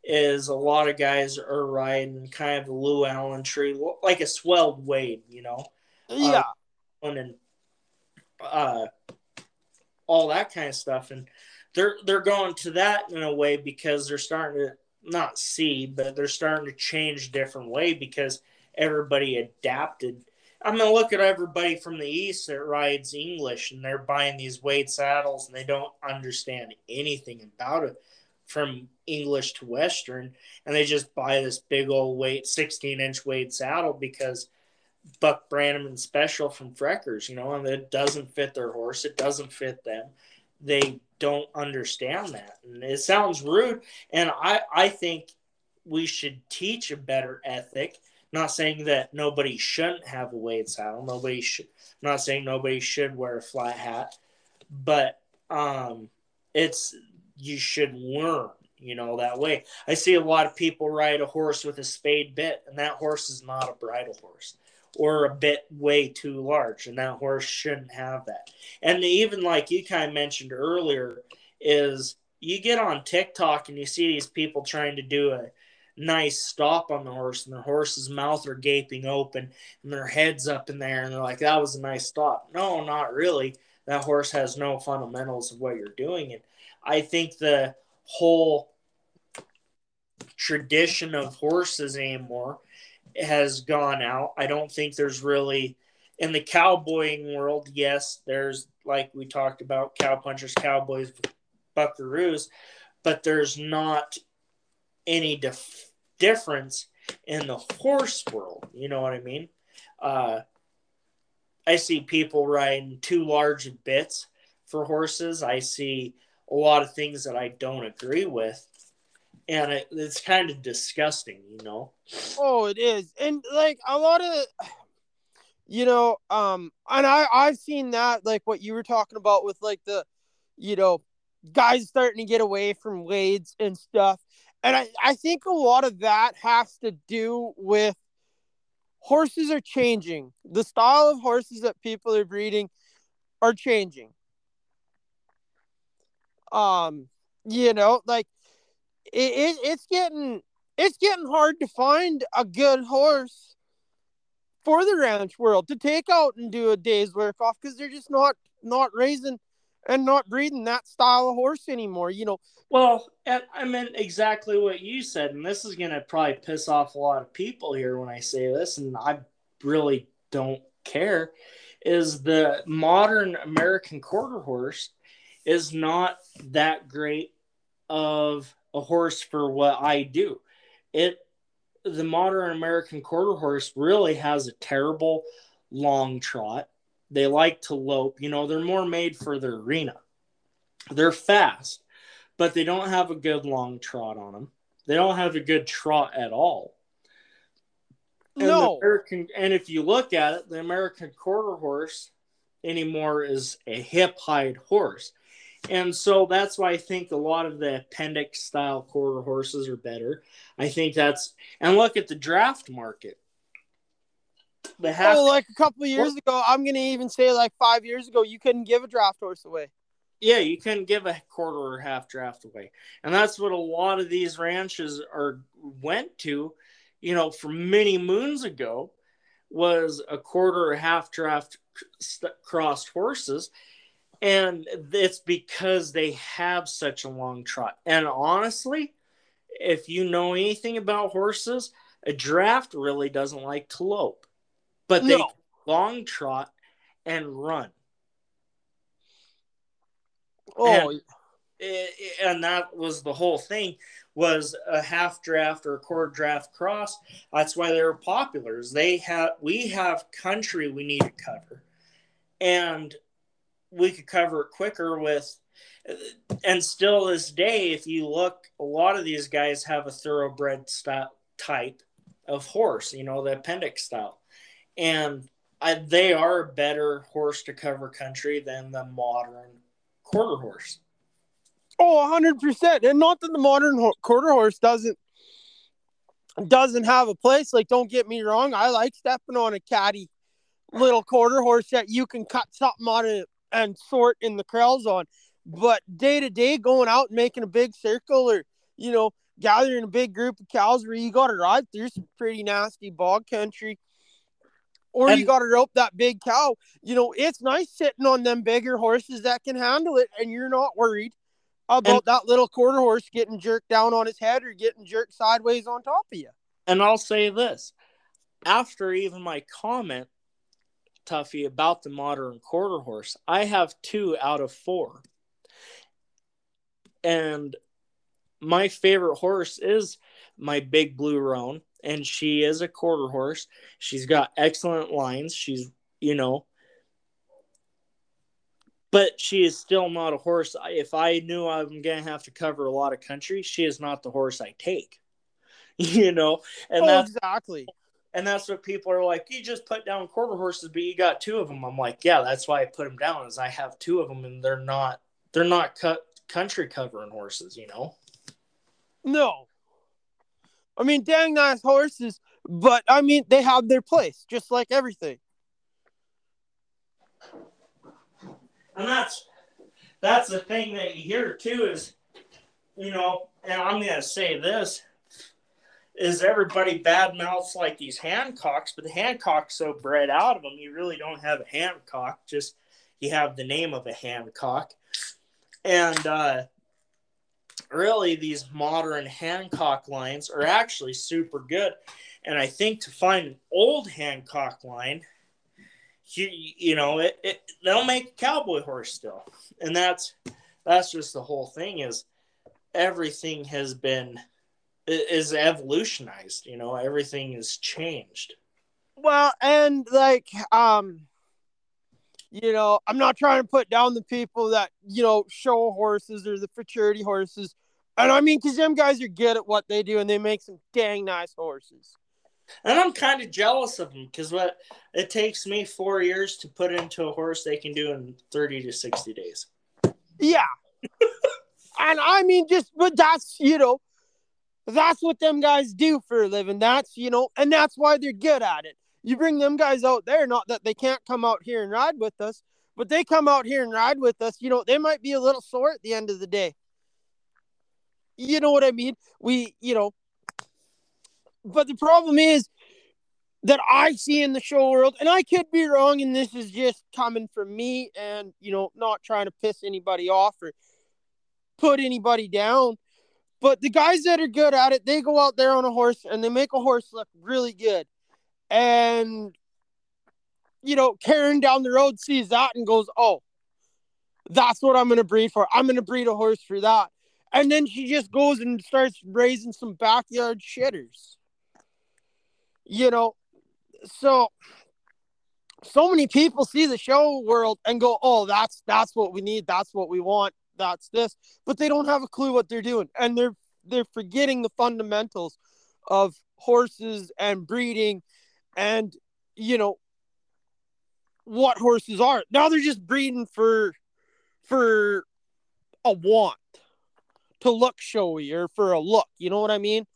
is a lot of guys are riding kind of a Allen tree, like a swelled Wade, you know. Yeah. Uh, and uh, all that kind of stuff, and they're they're going to that in a way because they're starting to not see, but they're starting to change different way because everybody adapted. I'm gonna look at everybody from the east that rides English, and they're buying these Wade saddles, and they don't understand anything about it from English to Western, and they just buy this big old Wade, 16 inch Wade saddle because Buck Brannaman special from Freckers, you know, and it doesn't fit their horse, it doesn't fit them. They don't understand that, and it sounds rude. And I, I think we should teach a better ethic. Not saying that nobody shouldn't have a Wade saddle. Nobody should. Not saying nobody should wear a flat hat, but um, it's you should learn, you know, that way. I see a lot of people ride a horse with a spade bit, and that horse is not a bridle horse or a bit way too large, and that horse shouldn't have that. And even like you kind of mentioned earlier, is you get on TikTok and you see these people trying to do a nice stop on the horse, and the horse's mouth are gaping open, and their heads up in there, and they're like, "That was a nice stop." No, not really. That horse has no fundamentals of what you're doing, and I think the whole tradition of horses anymore has gone out. I don't think there's really in the cowboying world, yes, there's like we talked about cowpunchers, cowboys, buckaroos, but there's not any dif- difference in the horse world. You know what I mean? Uh, I see people riding too large bits for horses. I see a lot of things that I don't agree with. And it, it's kind of disgusting, you know. Oh, it is. And like a lot of you know, um and I I've seen that like what you were talking about with like the you know, guys starting to get away from Wades and stuff. And I, I think a lot of that has to do with horses are changing. The style of horses that people are breeding are changing um you know like it, it, it's getting it's getting hard to find a good horse for the ranch world to take out and do a day's work off because they're just not not raising and not breeding that style of horse anymore you know? Well i meant exactly what you said and this is going to probably piss off a lot of people here when i say this and i really don't care is the modern american quarter horse is not that great of a horse for what I do. It the modern American quarter horse really has a terrible long trot. They like to lope, you know, they're more made for the arena. They're fast, but they don't have a good long trot on them. They don't have a good trot at all. And no. American, and if you look at it, the American quarter horse anymore is a hip hide horse. And so that's why I think a lot of the appendix style quarter horses are better. I think that's and look at the draft market. the half. Oh, like a couple of years ago, I'm gonna even say like five years ago, you couldn't give a draft horse away. Yeah, you couldn't give a quarter or half draft away, and that's what a lot of these ranches are went to. You know, from many moons ago, was a quarter or half draft crossed horses, and it's because they have such a long trot. And honestly, if you know anything about horses, a draft really doesn't like to lope, but they No. long trot and run. Oh, I- and that was the whole thing was a half draft or a quarter draft cross that's why they were popular is they have we have country we need to cover and we could cover it quicker with and still this day if you look a lot of these guys have a thoroughbred style type of horse you know the appendix style. And I, they are a better horse to cover country than the modern quarter horse. Oh 100% And not that the modern ho- quarter horse doesn't doesn't have a place. Like, don't get me wrong, I like stepping on a caddy little quarter horse that you can cut something on it and sort in the corrals on. But day to day, going out and making a big circle, or you know, gathering a big group of cows where you got to ride through some pretty nasty bog country. Or you got to rope that big cow. You know, it's nice sitting on them bigger horses that can handle it, and you're not worried about And- that little quarter horse getting jerked down on his head or getting jerked sideways on top of you. And I'll say this after even my comment, Tuffy, about the modern quarter horse, I have two out of four. And my favorite horse is my big blue roan, and she is a quarter horse. She's got excellent lines. She's, you know, but she is still not a horse. If I knew I'm going to have to cover a lot of country, she is not the horse I take. [LAUGHS] You know, and oh, that's exactly. And that's what people are like. You just put down quarter horses, but you got two of them. I'm like, yeah, that's why I put them down. Is I have two of them, and they're not they're not cut country covering horses. You know. No. I mean, dang nice horses, but I mean, they have their place, just like everything. And that's that's the thing that you hear too is, you know, and I'm gonna say this is everybody bad mouths like these Hancocks, but the Hancock's so bred out of them, you really don't have a Hancock, just you have the name of a Hancock. And uh really these modern Hancock lines are actually super good. And I think to find an old Hancock line, you, you know, it, it they'll make a cowboy horse still. And that's that's just the whole thing is everything has been is evolutionized, you know, everything has changed. Well, and like, um, you know, I'm not trying to put down the people that you know show horses or the futurity horses, and I mean, because them guys are good at what they do and they make some dang nice horses. And I'm kind of jealous of them because what it takes me four years to put into a horse they can do in 30 to 60 days. Yeah. [LAUGHS] and I mean, just, but that's, you know, that's what them guys do for a living. That's, you know, and that's why they're good at it. You bring them guys out there, not that they can't come out here and ride with us, but they come out here and ride with us. You know, they might be a little sore at the end of the day. You know what I mean? We, you know, but the problem is that I see in the show world, and I could be wrong, and this is just coming from me, and you know, not trying to piss anybody off or put anybody down. But the guys that are good at it, they go out there on a horse and they make a horse look really good. And you know, Karen down the road sees that and goes, "Oh, that's what I'm going to breed for. I'm going to breed a horse for that." And then she just goes and starts raising some backyard shitters. You know, so so many people see the show world and go, "Oh, that's that's what we need. That's what we want. That's this," but they don't have a clue what they're doing, and they're they're forgetting the fundamentals of horses and breeding, and you know what horses are. Now they're just breeding for for a want to look showy or for a look. You know what I mean?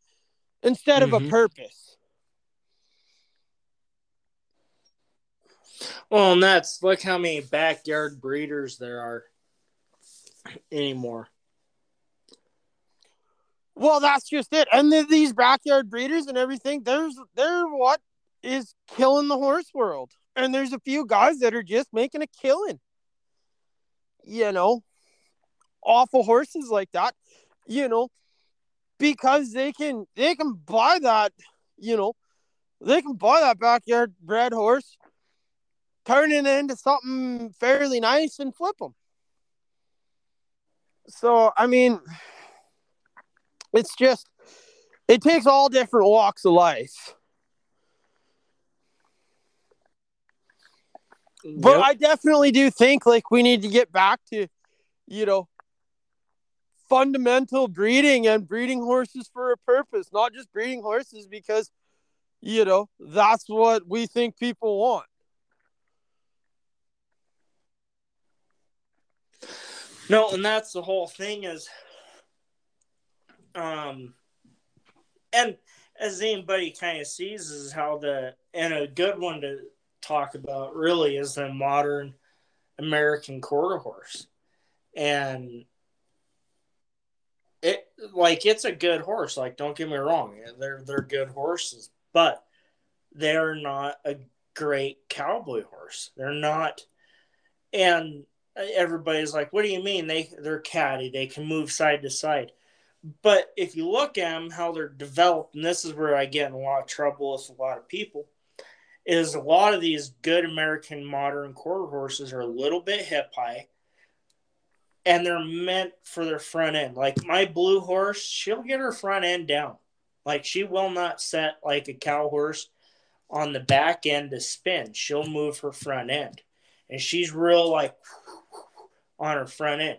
Instead of Mhm. a purpose. Well, and that's look how many backyard breeders there are anymore. Well, that's just it. And the, these backyard breeders and everything, there's they're what is killing the horse world. And there's a few guys that are just making a killing. You know, awful horses like that, you know, because they can they can buy that, you know, they can buy that backyard bred horse, turn it into something fairly nice and flip them. So, I mean, it's just, it takes all different walks of life. But Yep. I definitely do think like we need to get back to, you know, fundamental breeding and breeding horses for a purpose, not just breeding horses because, you know, that's what we think people want. No, and that's the whole thing is um and as anybody kind of sees is how the and a good one to talk about really is the modern American quarter horse. And it like it's a good horse, like don't get me wrong. They're they're good horses, but they're not a great cowboy horse. They're not and everybody's like, "What do you mean they they're catty? They can move side to side." But if you look at them, how they're developed, and this is where I get in a lot of trouble with a lot of people, is a lot of these good American modern quarter horses are a little bit hip high, and they're meant for their front end. Like my blue horse, she'll get her front end down. Like she will not set like a cow horse on the back end to spin. She'll move her front end, and she's real like on her front end.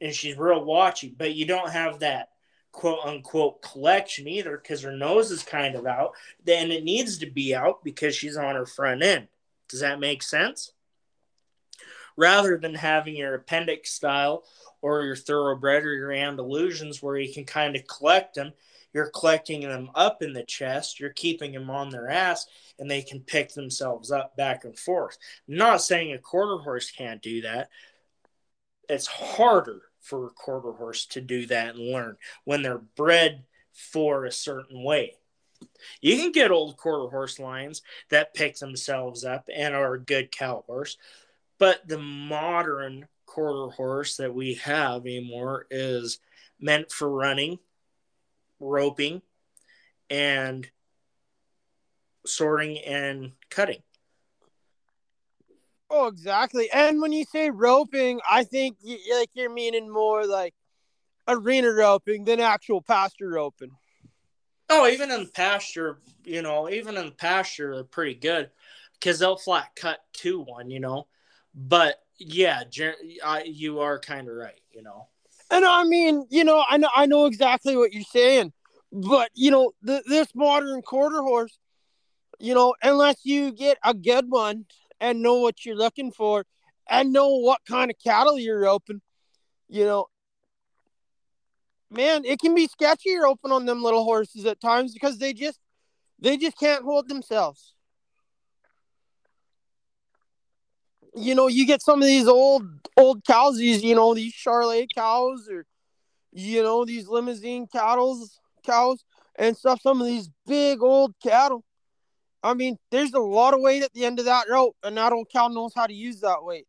And she's real watchy, but you don't have that quote unquote collection either because her nose is kind of out. Then it needs to be out because she's on her front end. Does that make sense? Rather than having your appendix style or your thoroughbred or your Andalusians where you can kind of collect them, you're collecting them up in the chest, you're keeping them on their ass, and they can pick themselves up back and forth. I'm not saying a quarter horse can't do that, it's harder for a quarter horse to do that and learn when they're bred for a certain way. You can get old quarter horse lines that pick themselves up and are good cow horse, but the modern quarter horse that we have anymore is meant for running, roping, and sorting and cutting. Oh, exactly. And when you say roping, I think y- like you're meaning more like arena roping than actual pasture roping. Oh, even in pasture, you know, even in pasture, they're pretty good because they'll flat cut to one, you know. But yeah, you are kind of right, you know. And I mean, you know, I know I know exactly what you're saying, but you know, the, this modern quarter horse, you know, unless you get a good one and know what you're looking for and know what kind of cattle you're roping, you know, man, it can be sketchy roping on them little horses at times because they just they just can't hold themselves. You know, you get some of these old old cows, these you know these Charolais cows or you know these Limousin cattle cows and stuff. Some of these big old cattle. I mean, there's a lot of weight at the end of that rope, and that old cow knows how to use that weight.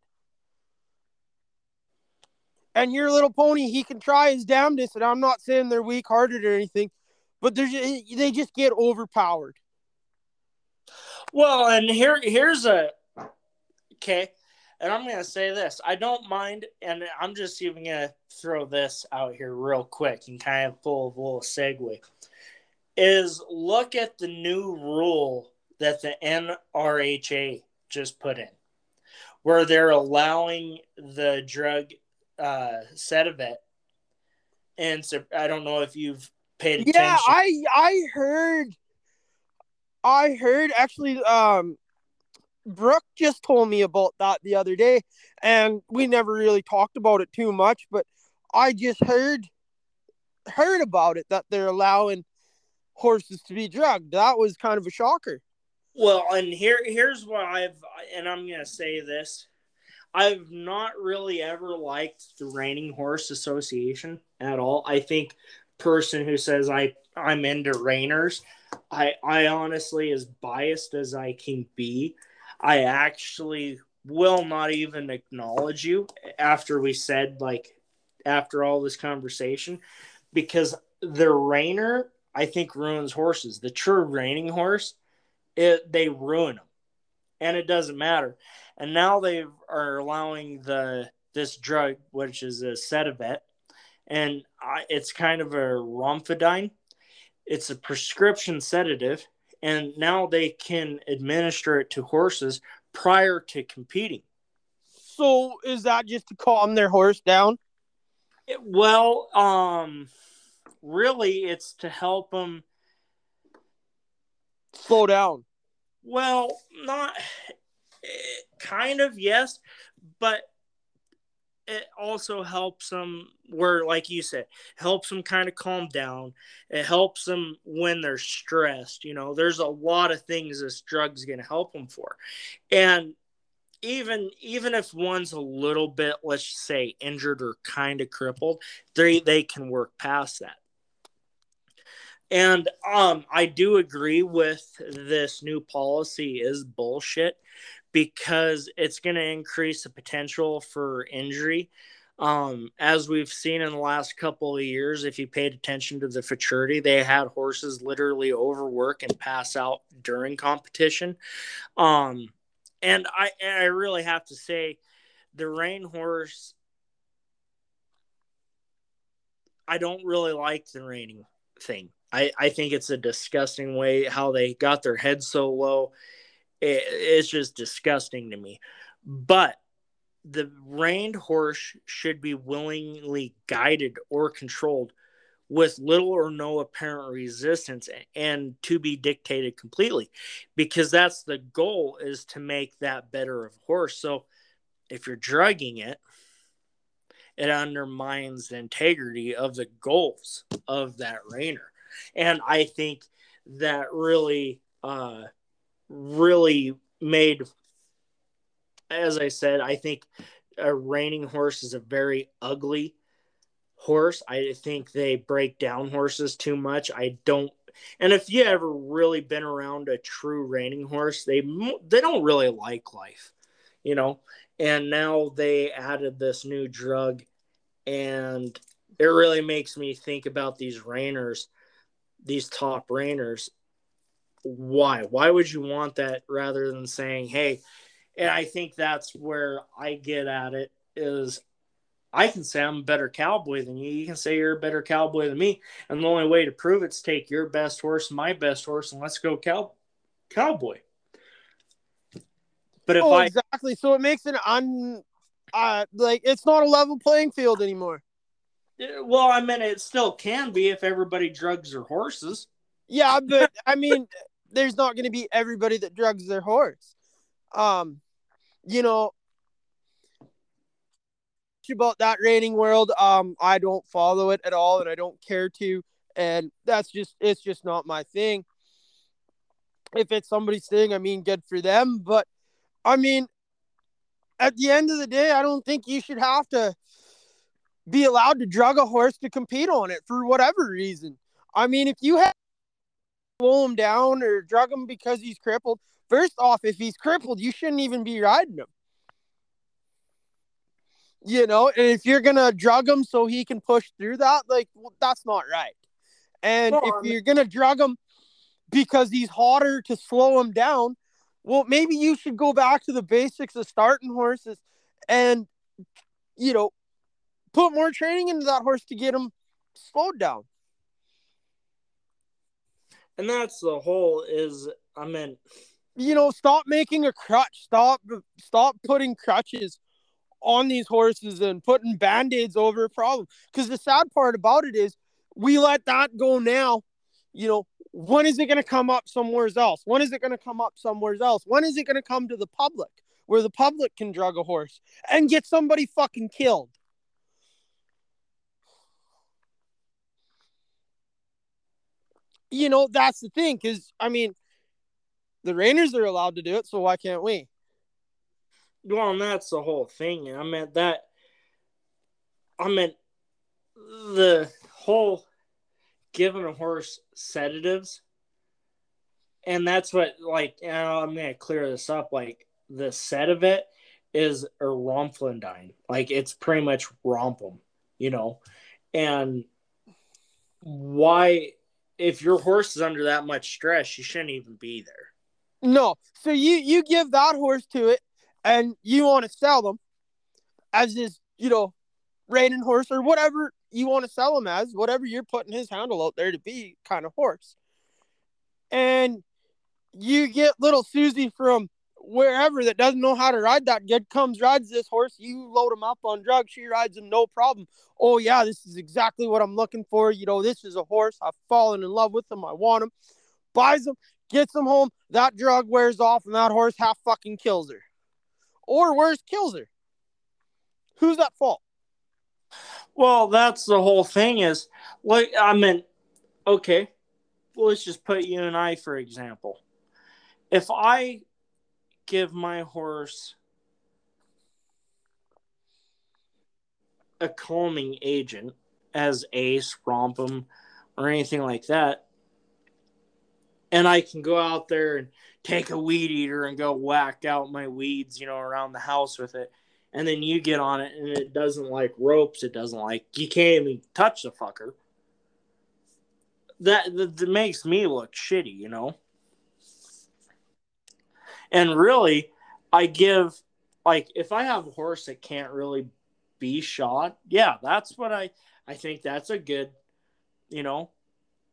And your little pony, he can try his damnedest, and I'm not saying they're weak hearted or anything, but they're just, eh, they just get overpowered. Well, and here here's a okay, and I'm gonna say this. I don't mind, and I'm just even gonna throw this out here real quick and kind of pull a little segue. Is look at the new rule that the NRHA just put in, where they're allowing the drug uh, Sedivet, and so I don't know if you've paid attention. Yeah, I I heard I heard actually um Brooke just told me about that the other day and we never really talked about it too much, but I just heard heard about it that they're allowing horses to be drugged. That was kind of a shocker. Well, and here here's what I've and I'm gonna say this. I've not really ever liked the Reining Horse Association at all. I think person who says I I'm into reiners, I I honestly as biased as I can be, I actually will not even acknowledge you after we said like after all this conversation because the reiner I think ruins horses. The true reining horse, it they ruin them, and it doesn't matter. And now they are allowing the this drug, which is a Sedivet, and I, it's kind of a Romifidine. It's a prescription sedative, and now they can administer it to horses prior to competing. So is that just to calm their horse down? It, well, um, really, it's to help them slow down. Well, not kind of yes, but it also helps them where like you said helps them kind of calm down. It helps them when they're stressed you know? There's a lot of things this drug's going to help them for. And even even if one's a little bit let's say injured or kind of crippled they they can work past that and um i do agree with this new policy is bullshit because it's going to increase the potential for injury. Um, as we've seen in the last couple of years, if you paid attention to the futurity, they had horses literally overwork and pass out during competition. Um, and I, I really have to say, the rain horse, I don't really like the reining thing. I, I think it's a disgusting way how they got their head so low. It, it's just disgusting to me. But the reined horse should be willingly guided or controlled with little or no apparent resistance and to be dictated completely because that's the goal is to make that better of horse. So if you're drugging it it undermines the integrity of the goals of that reiner and i think that really uh, really made as I said, I think a reining horse is a very ugly horse. I think they break down horses too much. I don't and if you ever really been around a true reining horse, they they don't really like life, you know. And now they added this new drug and it really makes me think about these reiners, these top reiners why? Why would you want that rather than saying, hey, and I think that's where I get at it is I can say I'm a better cowboy than you. You can say you're a better cowboy than me. And the only way to prove it's take your best horse, my best horse, and let's go cow cowboy. But if oh, I exactly, so it makes it un uh like it's not a level playing field anymore. Well, I mean, it still can be if everybody drugs their horses. Yeah, but I mean, there's not going to be everybody that drugs their horse. Um, you know, about that reining world, um, I don't follow it at all, and I don't care to, and that's just it's just not my thing. If it's somebody's thing, I mean, good for them, but I mean, at the end of the day, I don't think you should have to be allowed to drug a horse to compete on it for whatever reason. I mean, if you have slow him down or drug him because he's crippled. First off, if he's crippled, you shouldn't even be riding him. You know, and if you're gonna drug him so he can push through that, like well, that's not right. And if you're gonna drug him because he's hotter to slow him down, well, maybe you should go back to the basics of starting horses and you know put more training into that horse to get him slowed down. And that's the whole is I mean you know stop making a crutch. Stop stop putting crutches on these horses and putting band-aids over a problem. Because the sad part about it is we let that go now. You know when is it going to come up somewhere else? When is it going to come up somewhere else? When is it going to come to the public where the public can drug a horse and get somebody fucking killed you know, that's the thing. Cause I mean, The Reiners are allowed to do it, so why can't we? Well, and that's the whole thing. I meant that. I meant the whole giving a horse sedatives, and that's what like. I'm gonna clear this up. Like the Sedivet is a romflendine. Like it's pretty much Rompun, you know, and why if your horse is under that much stress, you shouldn't even be there. No. So you you give that horse to it and you want to sell them as his, you know, reining horse or whatever you want to sell him as, whatever you're putting his handle out there to be kind of horse. And you get little Susie from wherever that doesn't know how to ride that good comes rides this horse you load him up on drugs she rides him no problem. Oh yeah this is exactly what i'm looking for you know this is a horse i've fallen in love with him i want him. Buys him gets him home that drug wears off and that horse half fucking kills her. Or worse kills her. Who's at fault? Well that's the whole thing is like i mean okay let's just put you and i for example. If i give my horse a calming agent as Ace, Rompun, or anything like that, and I can go out there and take a weed eater and go whack out my weeds, you know, around the house with it. And then you get on it and it doesn't like ropes. It doesn't like, you can't even touch the fucker. That, that, that makes me look shitty, you know? And really, I give like if I have a horse that can't really be shot, yeah, that's what I I think that's a good, you know,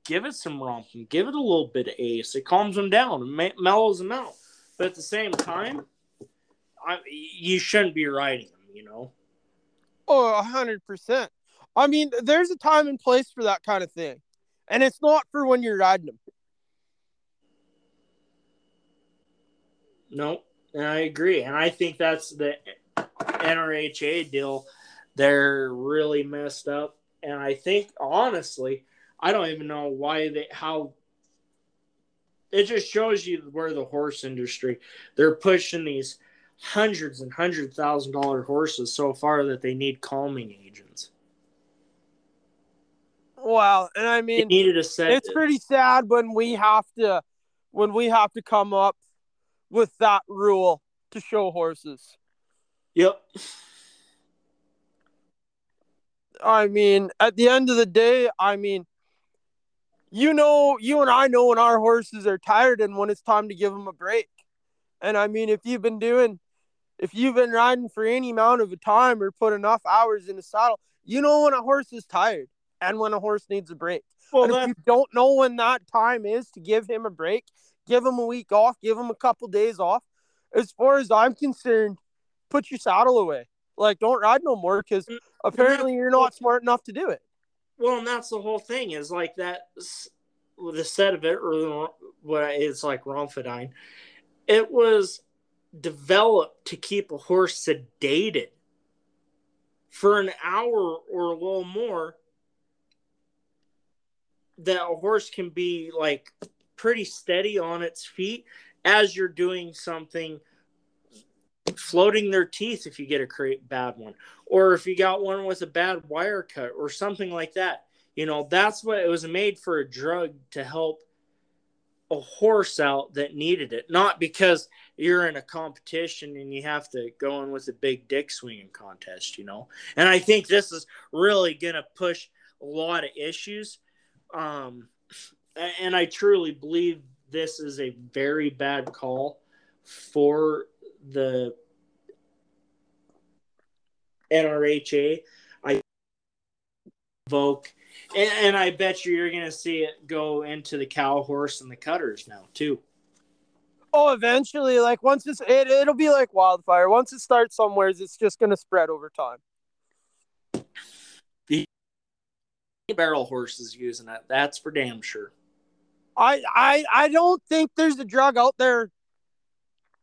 give it some romping, give it a little bit of ace. It calms them down, and mellows them out. But at the same time, I, you shouldn't be riding them, you know. Oh, a hundred percent. I mean, there's a time and place for that kind of thing, and it's not for when you're riding them. No, and I agree. And I think that's the NRHA deal. They're really messed up. And I think, honestly, I don't even know why they, how, it just shows you where the horse industry, they're pushing these hundreds and hundred thousand dollar horses so far that they need calming agents. Wow, and I mean, needed a set. It's pretty sad when we have to, when we have to come up with that rule to show horses. Yep. I mean, at the end of the day, I mean, you know, you and I know when our horses are tired and when it's time to give them a break. And I mean, if you've been doing, if you've been riding for any amount of a time or put enough hours in the saddle, you know when a horse is tired and when a horse needs a break. Well, if you don't know when that time is to give him a break, give him a week off, give him a couple days off. As far as I'm concerned, put your saddle away. Like, don't ride no more because mm, apparently you're not smart enough to do it. Well, and that's the whole thing is like that. The Sedivet, or what it's like Romifidine, it was developed to keep a horse sedated for an hour or a little more. That a horse can be like pretty steady on its feet as you're doing something floating their teeth if you get a bad one or if you got one with a bad wire cut or something like that. You know that's what it was made for a drug to help a horse out that needed it not because you're in a competition and you have to go in with a big dick swinging contest you know? And i think this is really going to push a lot of issues um and I truly believe this is a very bad call for the NRHA. I invoke, and, and I bet you you're going to see it go into the cow, horse, and the cutters now too. Oh, eventually, like once it's it, it'll be like wildfire. Once it starts somewhere, it's just going to spread over time. The barrel horses using it. That's for damn sure. I I I don't think there's a drug out there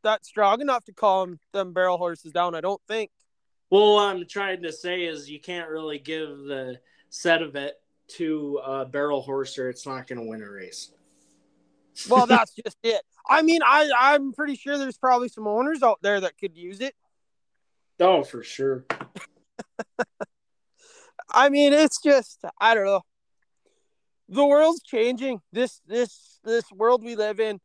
that's strong enough to calm them barrel horses down. I don't think. Well, what I'm trying to say is you can't really give the Sedivet to a barrel horse or it's not going to win a race. Well, [LAUGHS] that's just it. I mean, I I'm pretty sure there's probably some owners out there that could use it. Oh, for sure. [LAUGHS] I mean, it's just I don't know. The world's changing. This this this world we live in,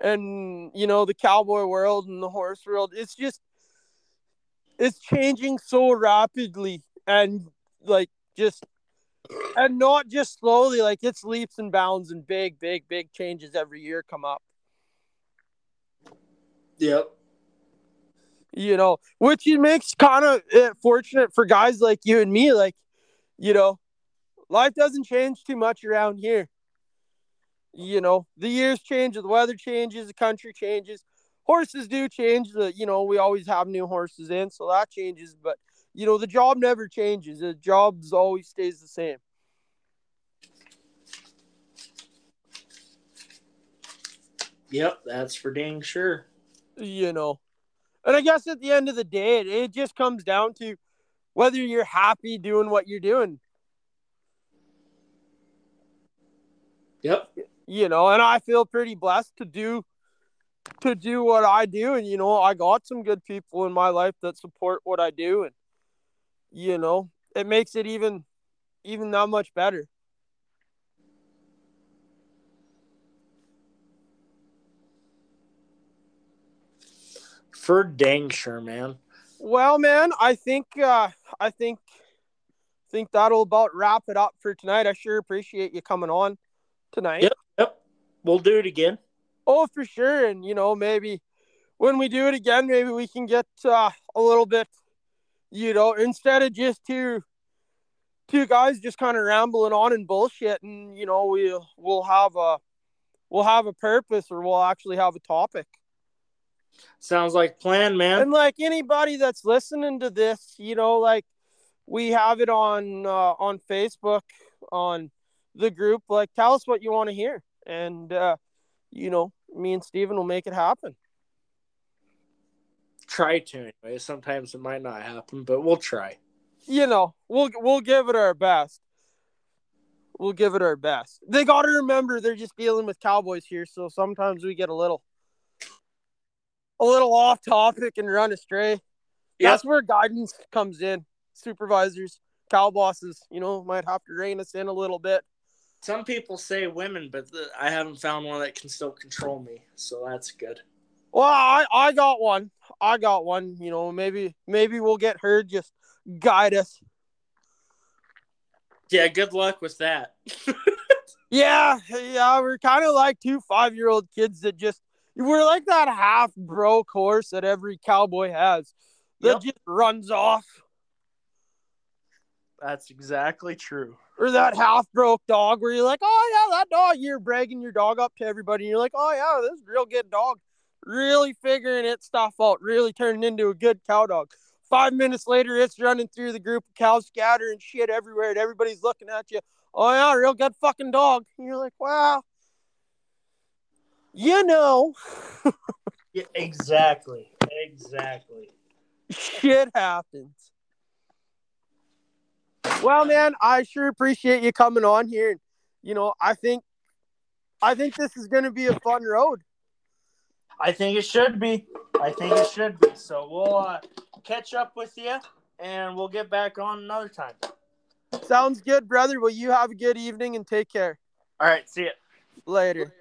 and you know the cowboy world and the horse world. It's just it's changing so rapidly and like just and not just slowly. Like it's leaps and bounds and big, big, big changes every year come up. Yep. You know, which it makes kind of fortunate for guys like you and me. Like, you know, life doesn't change too much around here. You know, the years change, the weather changes, the country changes. Horses do change. The you know we always have new horses in, so that changes. But you know the job never changes. The job's always stays the same. Yep, that's for dang sure. You know, and I guess at the end of the day, it, it just comes down to whether you're happy doing what you're doing. Yep. You know, and I feel pretty blessed to do to do what I do and you know, I got some good people in my life that support what I do and you know, it makes it even even that much better. For dang sure, man. Well, man, I think uh I think think that'll about wrap it up for tonight. I sure appreciate you coming on tonight. Yep, yep. We'll do it again. Oh, for sure. And you know, maybe when we do it again, maybe we can get uh, a little bit, you know, instead of just two two guys just kind of rambling on and bullshit, and you know, we'll we'll have a we'll have a purpose, or we'll actually have a topic. Sounds like plan, man. And like anybody that's listening to this, you know, like we have it on uh, on Facebook on the group. Like, tell us what you want to hear, and uh, you know, me and Steven will make it happen. Try to anyway. Sometimes it might not happen, but we'll try. You know, we'll we'll give it our best. We'll give it our best. They got to remember they're just dealing with Cowboys here, so sometimes we get a little a little off topic and run astray. Yep. That's where guidance comes in. Supervisors, cow bosses, you know, might have to rein us in a little bit. Some people say women, but the, I haven't found one that can still control me, so that's good. Well, I, I got one. I got one. You know, maybe maybe we'll get her just guide us. Yeah, good luck with that. [LAUGHS] yeah, yeah, we're kind of like two five year old kids that just we're like that half broke horse that every cowboy has that yep. just runs off. That's exactly true. Or that half broke dog where you're like, oh yeah, that dog. You're bragging your dog up to everybody. And you're like, oh yeah, this is real good dog. Really figuring its stuff out. Really turning into a good cow dog. Five minutes later, it's running through the group of cows, scattering shit everywhere, and everybody's looking at you. Oh yeah, real good fucking dog. And you're like, wow, you know. [LAUGHS] yeah, exactly. Exactly. Shit happens. Well, man, I sure appreciate you coming on here. You know, I think I think this is going to be a fun road. I think it should be. I think it should be. So we'll uh, catch up with you and we'll get back on another time. Sounds good, brother. Well, you have a good evening and take care. All right. See you later.